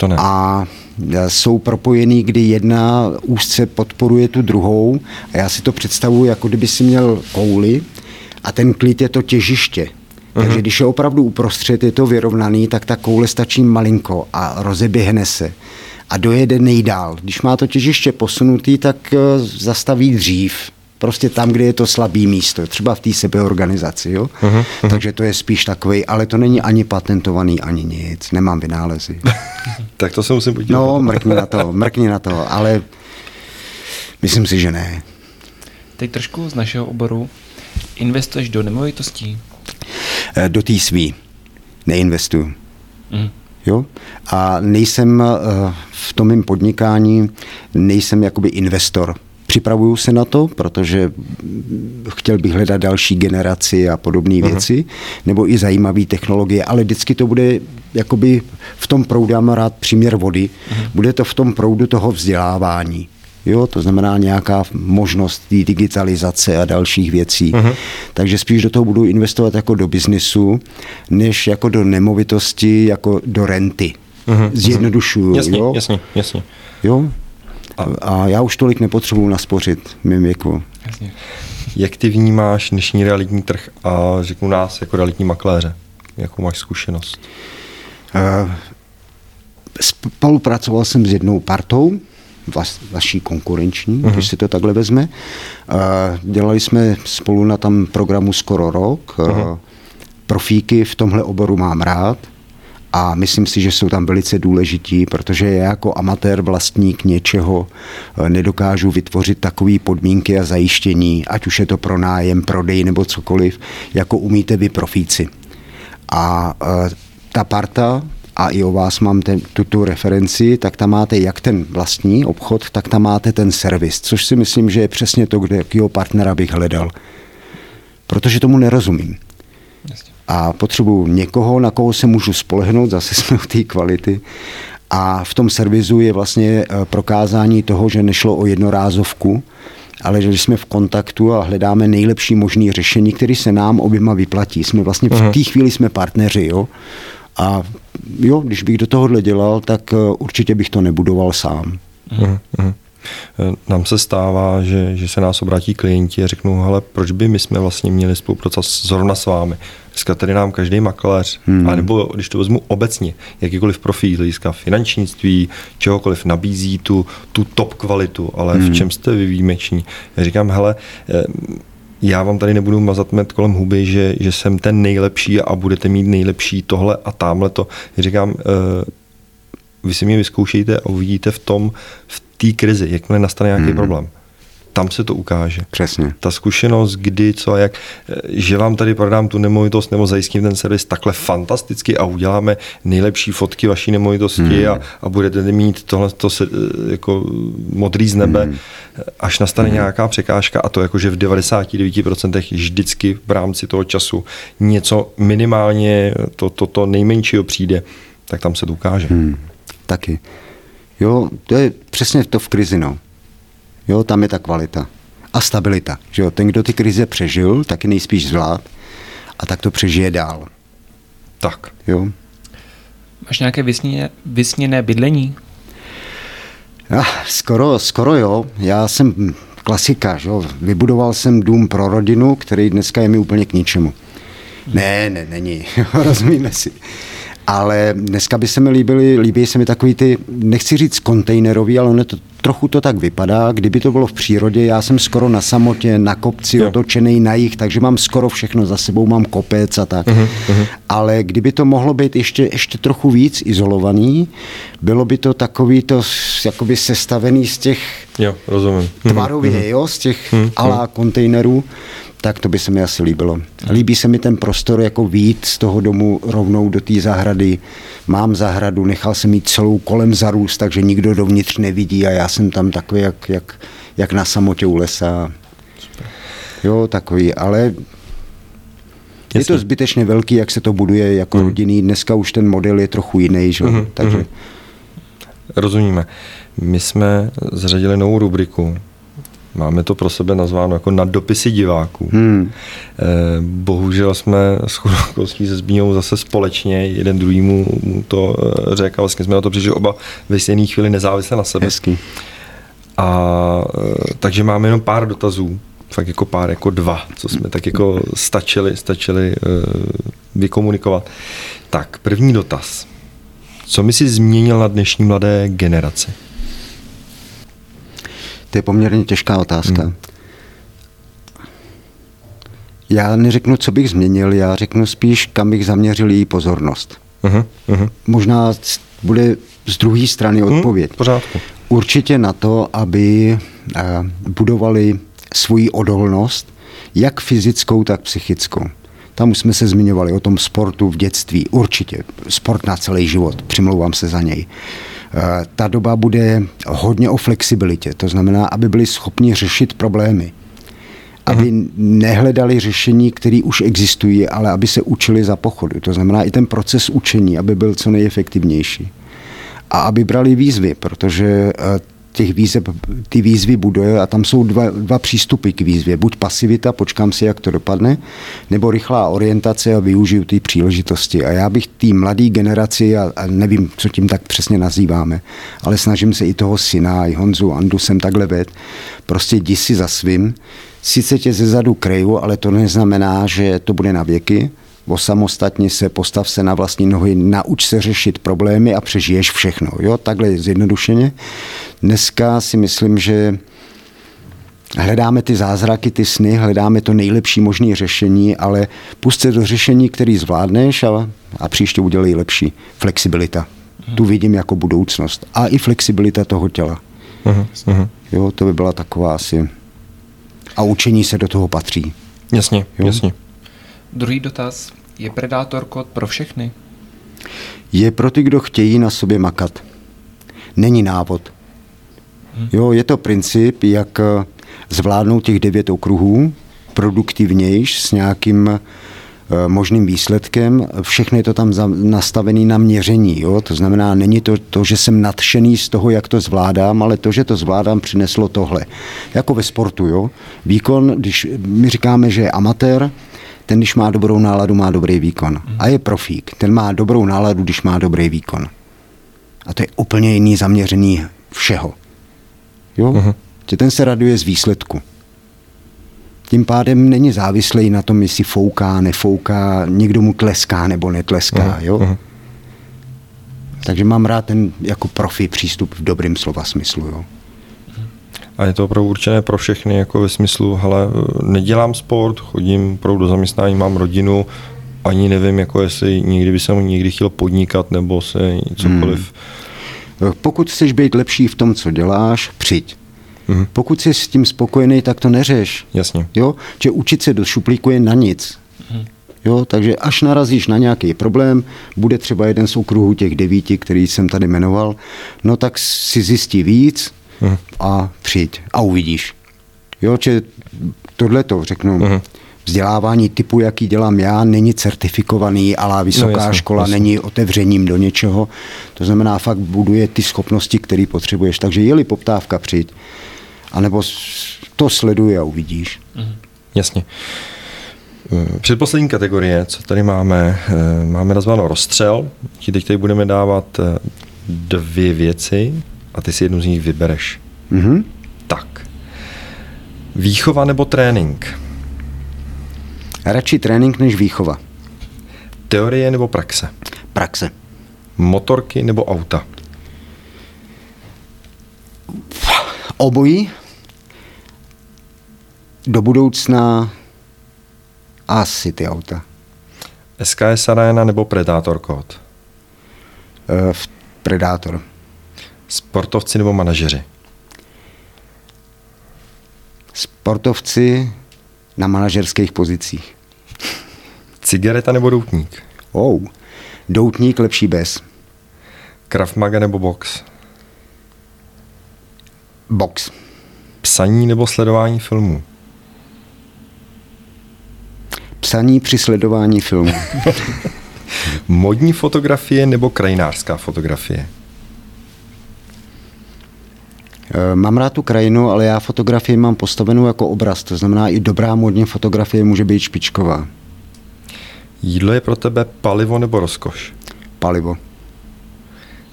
To ne. A jsou propojený, kdy jedna úzce podporuje tu druhou. A já si to představuji, jako kdyby si měl kouli a ten klid je to těžiště. Takže mhm. když je opravdu uprostřed, je to vyrovnaný, tak ta koule stačí malinko a rozeběhne se a dojede nejdál. Když má to těžiště posunutý, tak eh, zastaví dřív. Prostě tam, kde je to slabý místo, třeba v té sebeorganizaci. Jo? Uh-huh, uh-huh. Takže to je spíš takový, ale to není ani patentovaný, ani nic. Nemám vynálezy. tak to se musím podívat. No, mrkni na to, mrkni na to, ale myslím si, že ne. Teď trošku z našeho oboru. Investuješ do nemovitostí? Eh, do té svý. Neinvestuju. Mm. Jo? A nejsem eh, v tom mém podnikání, nejsem jakoby investor. Připravuju se na to, protože chtěl bych hledat další generaci a podobné uh-huh. věci, nebo i zajímavé technologie, ale vždycky to bude jakoby v tom proudu, já mám rád příměr vody, uh-huh. bude to v tom proudu toho vzdělávání. Jo, to znamená nějaká možnost té digitalizace a dalších věcí. Uh-huh. Takže spíš do toho budu investovat jako do biznisu, než jako do nemovitosti, jako do renty. Uh-huh. Zjednodušuju. Jasně, jo? jasně, jasně. Jo? A, a já už tolik nepotřebuji naspořit v mém věku. Jasně. Jak ty vnímáš dnešní realitní trh a řeknu nás jako realitní makléře? Jakou máš zkušenost? Uh, spolupracoval jsem s jednou partou, vas, vaší konkurenční, uh-huh. když si to takhle vezme. Dělali jsme spolu na tam programu skoro rok. Uh-huh. Profíky v tomhle oboru mám rád a myslím si, že jsou tam velice důležití, protože já jako amatér vlastník něčeho eh, nedokážu vytvořit takové podmínky a zajištění, ať už je to pro nájem, prodej nebo cokoliv, jako umíte vy profíci. A ta parta a i o vás mám ten, tuto referenci, tak tam máte jak ten vlastní obchod, tak tam máte ten servis, což si myslím, že je přesně to, kde jakého partnera bych hledal. Protože tomu nerozumím. A potřebuji někoho, na koho se můžu spolehnout, zase jsme u té kvality. A v tom servisu je vlastně eh, prokázání toho, že nešlo o jednorázovku, ale že jsme v kontaktu a hledáme nejlepší možné řešení, které se nám oběma vyplatí. Jsme vlastně v mhm. té chvíli jsme partneři, jo. A jo, když bych do tohohle dělal, tak eh, určitě bych to nebudoval sám. Mm-hmm. Nám se stává, že, že se nás obrátí klienti a řeknou, hele, proč by my jsme vlastně měli spolupracovat zrovna s vámi? Dneska tady nám každý makléř, hmm. a nebo když to vezmu obecně, jakýkoliv profil, hlediska finančnictví, čehokoliv nabízí tu, tu top kvalitu, ale hmm. v čem jste vy výjimeční? Já říkám, hele, já vám tady nebudu mazat met kolem huby, že, že jsem ten nejlepší a budete mít nejlepší tohle a tamhle to. Říkám, uh, vy si mě vyzkoušejte a uvidíte v tom, v té krizi, jakmile nastane nějaký mm. problém. Tam se to ukáže. Přesně. Ta zkušenost, kdy, co a jak, že vám tady prodám tu nemovitost nebo zajistím ten servis takhle fantasticky a uděláme nejlepší fotky vaší nemovitosti hmm. a, a budete mít tohle to se, jako modrý z nebe, hmm. až nastane hmm. nějaká překážka a to jakože v 99% vždycky v rámci toho času něco minimálně to, to, to nejmenšího přijde, tak tam se to ukáže. Hmm. Taky. Jo, to je přesně to v krizi, no. Jo, tam je ta kvalita. A stabilita. Že jo? Ten, kdo ty krize přežil, taky nejspíš zvlád a tak to přežije dál. Tak. Jo. Máš nějaké vysněné, vysněné bydlení? Ja, skoro, skoro jo. Já jsem klasika, že jo. Vybudoval jsem dům pro rodinu, který dneska je mi úplně k ničemu. Ne, ne, není. Rozumíme si ale dneska by se mi líbily, líbí se mi takový ty, nechci říct kontejnerový, ale ono to, trochu to tak vypadá, kdyby to bylo v přírodě, já jsem skoro na samotě, na kopci, jo. otočený na jich, takže mám skoro všechno za sebou, mám kopec a tak. Uh-huh, uh-huh. Ale kdyby to mohlo být ještě, ještě trochu víc izolovaný, bylo by to takový to jakoby sestavený z těch jo, rozumím. tvarově, uh-huh. jo, z těch uh-huh. alá kontejnerů, tak to by se mi asi líbilo. Líbí se mi ten prostor jako vít z toho domu rovnou do té zahrady. Mám zahradu, nechal jsem mít celou kolem zarůst, takže nikdo dovnitř nevidí a já jsem tam takový jak, jak, jak na samotě u lesa. Super. Jo, takový, ale Jasně. je to zbytečně velký, jak se to buduje jako mm. rodinný. Dneska už ten model je trochu jiný, že? Mm-hmm. takže... Mm-hmm. Rozumíme. My jsme zřadili novou rubriku, Máme to pro sebe nazváno jako na dopisy diváků. Hmm. Eh, bohužel jsme s chudokostí se Zbíňou zase společně, jeden druhýmu mu to eh, řekl a vlastně jsme na to přišli oba ve stejné chvíli nezávisle na sebe. Hezky. A eh, takže máme jenom pár dotazů, fakt jako pár, jako dva, co jsme tak jako stačili, stačili vykomunikovat. Tak, první dotaz. Co mi si změnil na dnešní mladé generaci? To je poměrně těžká otázka. Hmm. Já neřeknu, co bych změnil, já řeknu spíš, kam bych zaměřil její pozornost. Uh-huh, uh-huh. Možná bude z druhé strany hmm, odpověď. Hmm, pořádku. Určitě na to, aby uh, budovali svoji odolnost, jak fyzickou, tak psychickou. Tam už jsme se zmiňovali o tom sportu v dětství. Určitě. Sport na celý život. Přimlouvám se za něj. Uh, Eh, ta doba bude hodně o flexibilitě, to znamená, aby byli schopni řešit problémy. Aby uh-huh. nehledali řešení, které už existují, ale aby se učili za pochodu. To znamená i ten proces učení, aby byl co nejefektivnější. A aby brali výzvy, protože eh, těch výzev, ty výzvy bude a tam jsou dva, dva přístupy k výzvě. Buď pasivita, počkám si, jak to dopadne, nebo rychlá orientace a využiju ty příležitosti. A já bych té mladé generaci, a, a nevím, co tím tak přesně nazýváme, ale snažím se i toho syna, i Honzu, Andu jsem takhle ved, prostě jdi si za svým, sice tě ze zadu kreju, ale to neznamená, že to bude na věky, osamostatni se, postav se na vlastní nohy, nauč se řešit problémy a přežiješ všechno. Jo, takhle zjednodušeně. Dneska si myslím, že hledáme ty zázraky, ty sny, hledáme to nejlepší možné řešení, ale pust se do řešení, který zvládneš a, a příště udělej lepší. Flexibilita. Uh-huh. Tu vidím jako budoucnost. A i flexibilita toho těla. Uh-huh. Jo, to by byla taková asi... A učení se do toho patří. Jasně, jo? jasně. Druhý dotaz. Je Predátor kód pro všechny? Je pro ty, kdo chtějí na sobě makat. Není návod. Hmm. Jo, je to princip, jak eh, zvládnout těch devět okruhů produktivnějš s nějakým eh, možným výsledkem. Všechno je to tam nastavené na měření. Jo? To znamená, není to to, že jsem nadšený z toho, jak to zvládám, ale to, že to zvládám, přineslo tohle. Jako ve sportu. Jo? Výkon, když my říkáme, že je amatér, ten, když má dobrou náladu, má dobrý výkon. A je profík. Ten má dobrou náladu, když má dobrý výkon. A to je úplně jiný zaměřený všeho. Jo? Uh-huh. Že ten se raduje z výsledku. Tím pádem není závislý na tom, jestli fouká, nefouká, někdo mu tleská nebo netleská. Uh-huh. Jo? Uh-huh. Takže mám rád ten jako profi přístup v dobrým slova smyslu. Jo? A je to opravdu určené pro všechny, jako ve smyslu, hele, nedělám sport, chodím opravdu do zaměstnání, mám rodinu, ani nevím, jako jestli někdy by jsem někdy chtěl podnikat nebo se cokoliv. Hmm. Pokud chceš být lepší v tom, co děláš, přijď. Mhm. Pokud jsi s tím spokojený, tak to neřeš. Jasně. Jo? Že učit se do šuplíku je na nic. Jo, takže až narazíš na nějaký problém, bude třeba jeden z okruhů těch devíti, který jsem tady jmenoval, no tak si zjistí víc A přijď a uvidíš. Jo, že tohle to řeknu, Mhm. vzdělávání typu, jaký dělám já, není certifikovaný, ale vysoká No, jasně, škola jasně. není otevřením do něčeho. To znamená, fakt buduje ty schopnosti, které potřebuješ. Takže je-li poptávka, přijď. A nebo to sleduj a uvidíš. Jasně. Eh, Předposlední kategorie, co tady máme, eh, máme nazváno rozstřel. Ti teď tady budeme dávat eh, dvě věci a ty si jednu z nich vybereš. Mhm. Tak. Výchova nebo trénink? Radši trénink než výchova. Teorie nebo praxe? Praxe. Motorky nebo auta? Obojí. Do budoucna asi ty auta. SKS Arena nebo Predator Code? Eh, v Predátor. Sportovci nebo manažeři? Sportovci na manažerských pozicích. Cigareta nebo doutník? Oh. Doutník lepší bez. Krav Maga nebo box? Box. Psaní nebo sledování filmů? Psaní při sledování filmu. Modní fotografie nebo krajinářská fotografie? Eh, Mám rád tu krajinu, ale já fotografii mám postavenou jako obraz. To znamená, i dobrá modní fotografie může být špičková. Jídlo je pro tebe palivo nebo rozkoš? Palivo.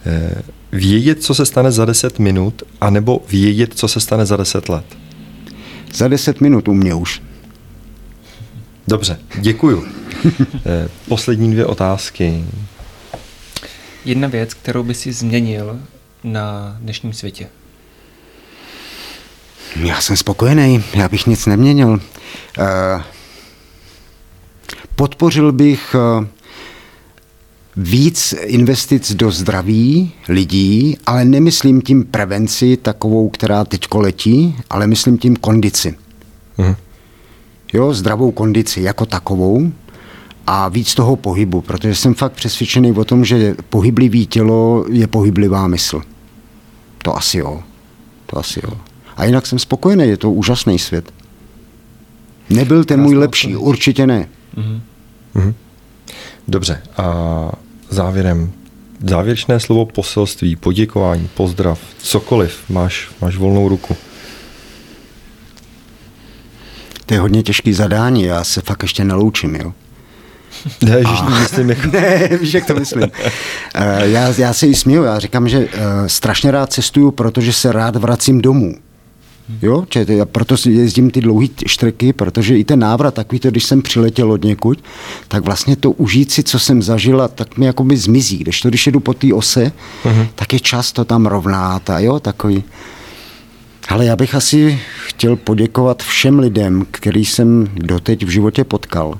Eh, Vědět, co se stane za 10 minut, anebo vědět, co se stane za 10 let? Za 10 minut u mě už. Dobře, děkuju. Eh, Poslední dvě otázky. Jedna věc, kterou by si změnil na dnešním světě. Já jsem spokojený, já bych nic neměnil. Eh, Podpořil bych eh, víc investic do zdraví lidí, ale nemyslím tím prevenci takovou, která teďko letí, ale myslím tím kondici. Mhm. Jo, zdravou kondici jako takovou a víc toho pohybu, protože jsem fakt přesvědčený o tom, že pohyblivý tělo je pohyblivá mysl. To asi jo. To asi jo. A jinak jsem spokojený, je to úžasný svět. Nebyl ten můj lepší, určitě ne. Mhm. Mhm. Dobře, a závěrem, závěrečné slovo poselství, poděkování, pozdrav, cokoliv, máš, máš volnou ruku. To je hodně těžký zadání, já se fakt ještě neloučím, jo. Ne, Ježiš, myslím, jako... ne, víš, jak to myslím. Eh, já, já se jí směju, já říkám, že eh, strašně rád cestuju, protože se rád vracím domů. Jo, že to- já proto jezdím ty dlouhé štreky, protože i ten návrat, takový to, když jsem přiletěl od někud, tak vlastně to užít si, co jsem zažila, tak mi jakoby zmizí. Když to, když jedu po té ose, uh-huh. tak je čas to tam rovnát a jo, takový. Ale já bych asi chtěl poděkovat všem lidem, který jsem doteď v životě potkal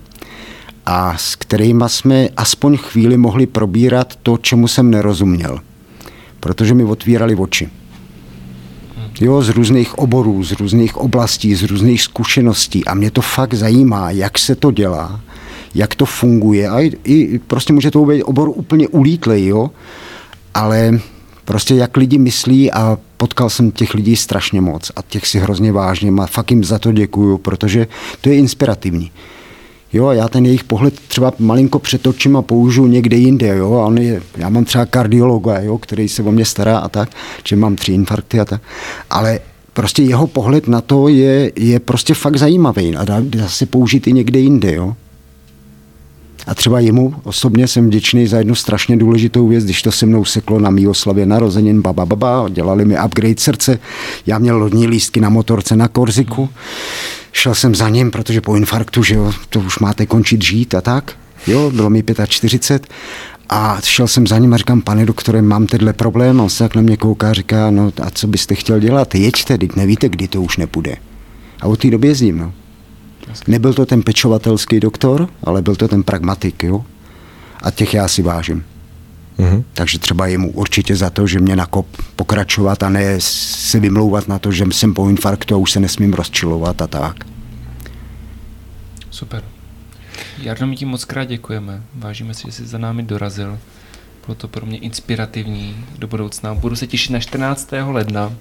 a s kterými jsme aspoň chvíli mohli probírat to, čemu jsem nerozuměl. Protože mi otvírali oči. Jo, z různých oborů, z různých oblastí, z různých zkušeností. A mě to fakt zajímá, jak se to dělá, jak to funguje. A i, i prostě může to být obor úplně ulítlej, jo. Ale prostě jak lidi myslí a potkal jsem těch lidí strašně moc a těch si hrozně vážně a fakt jim za to děkuju, protože to je inspirativní. Jo, já ten jejich pohled třeba malinko přetočím a použiju někde jinde, jo, a on je, já mám třeba kardiologa, jo, který se o mě stará a tak, že mám tři infarkty a tak, ale prostě jeho pohled na to je, je prostě fakt zajímavý a dá, dá se použít i někde jinde, jo. A třeba jemu osobně jsem vděčný za jednu strašně důležitou věc, když to se mnou seklo na mý oslavě narozenin, baba, baba, dělali mi upgrade srdce, já měl lodní lístky na motorce na Korziku, šel jsem za ním, protože po infarktu, že jo, to už máte končit žít a tak, jo, bylo mi 45 a šel jsem za ním a říkám, pane doktore, mám tenhle problém. A on se tak na mě kouká a říká, no a co byste chtěl dělat, jeďte, teď nevíte, kdy to už nepůjde. A od té doby jezdím, no. Nebyl to ten pečovatelský doktor, ale byl to ten pragmatik, jo. A těch já si vážím. Mm-hmm. Takže třeba je mu určitě za to, že mě nakop pokračovat a ne se vymlouvat na to, že jsem po infarktu a už se nesmím rozčilovat a tak. Super. Jarno, my ti moc krát děkujeme. Vážíme si, že jsi za námi dorazil. Bylo to pro mě inspirativní do budoucna. Budu se těšit na 14. ledna,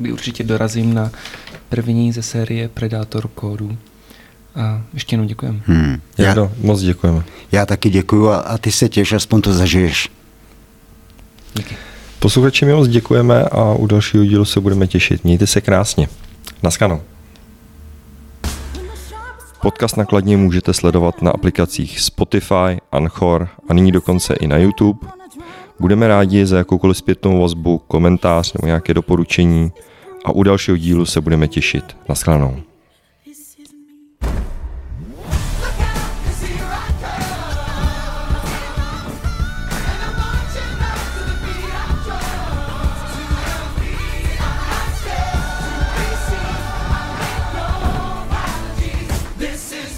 kdy určitě dorazím na první ze série Predator kódu. A ještě jednou děkujeme. Hmm. Já, moc děkujeme. Já taky děkuju a, a ty se těš, aspoň to zažiješ. Díky. Posluchači mi moc děkujeme a u dalšího dílu se budeme těšit. Mějte se krásně. Naschledanou. Podcast nakladně můžete sledovat na aplikacích Spotify, Anchor a nyní dokonce i na YouTube. Budeme rádi za jakoukoliv zpětnou vazbu, komentář nebo nějaké doporučení a u dalšího dílu se budeme těšit. Naschledanou.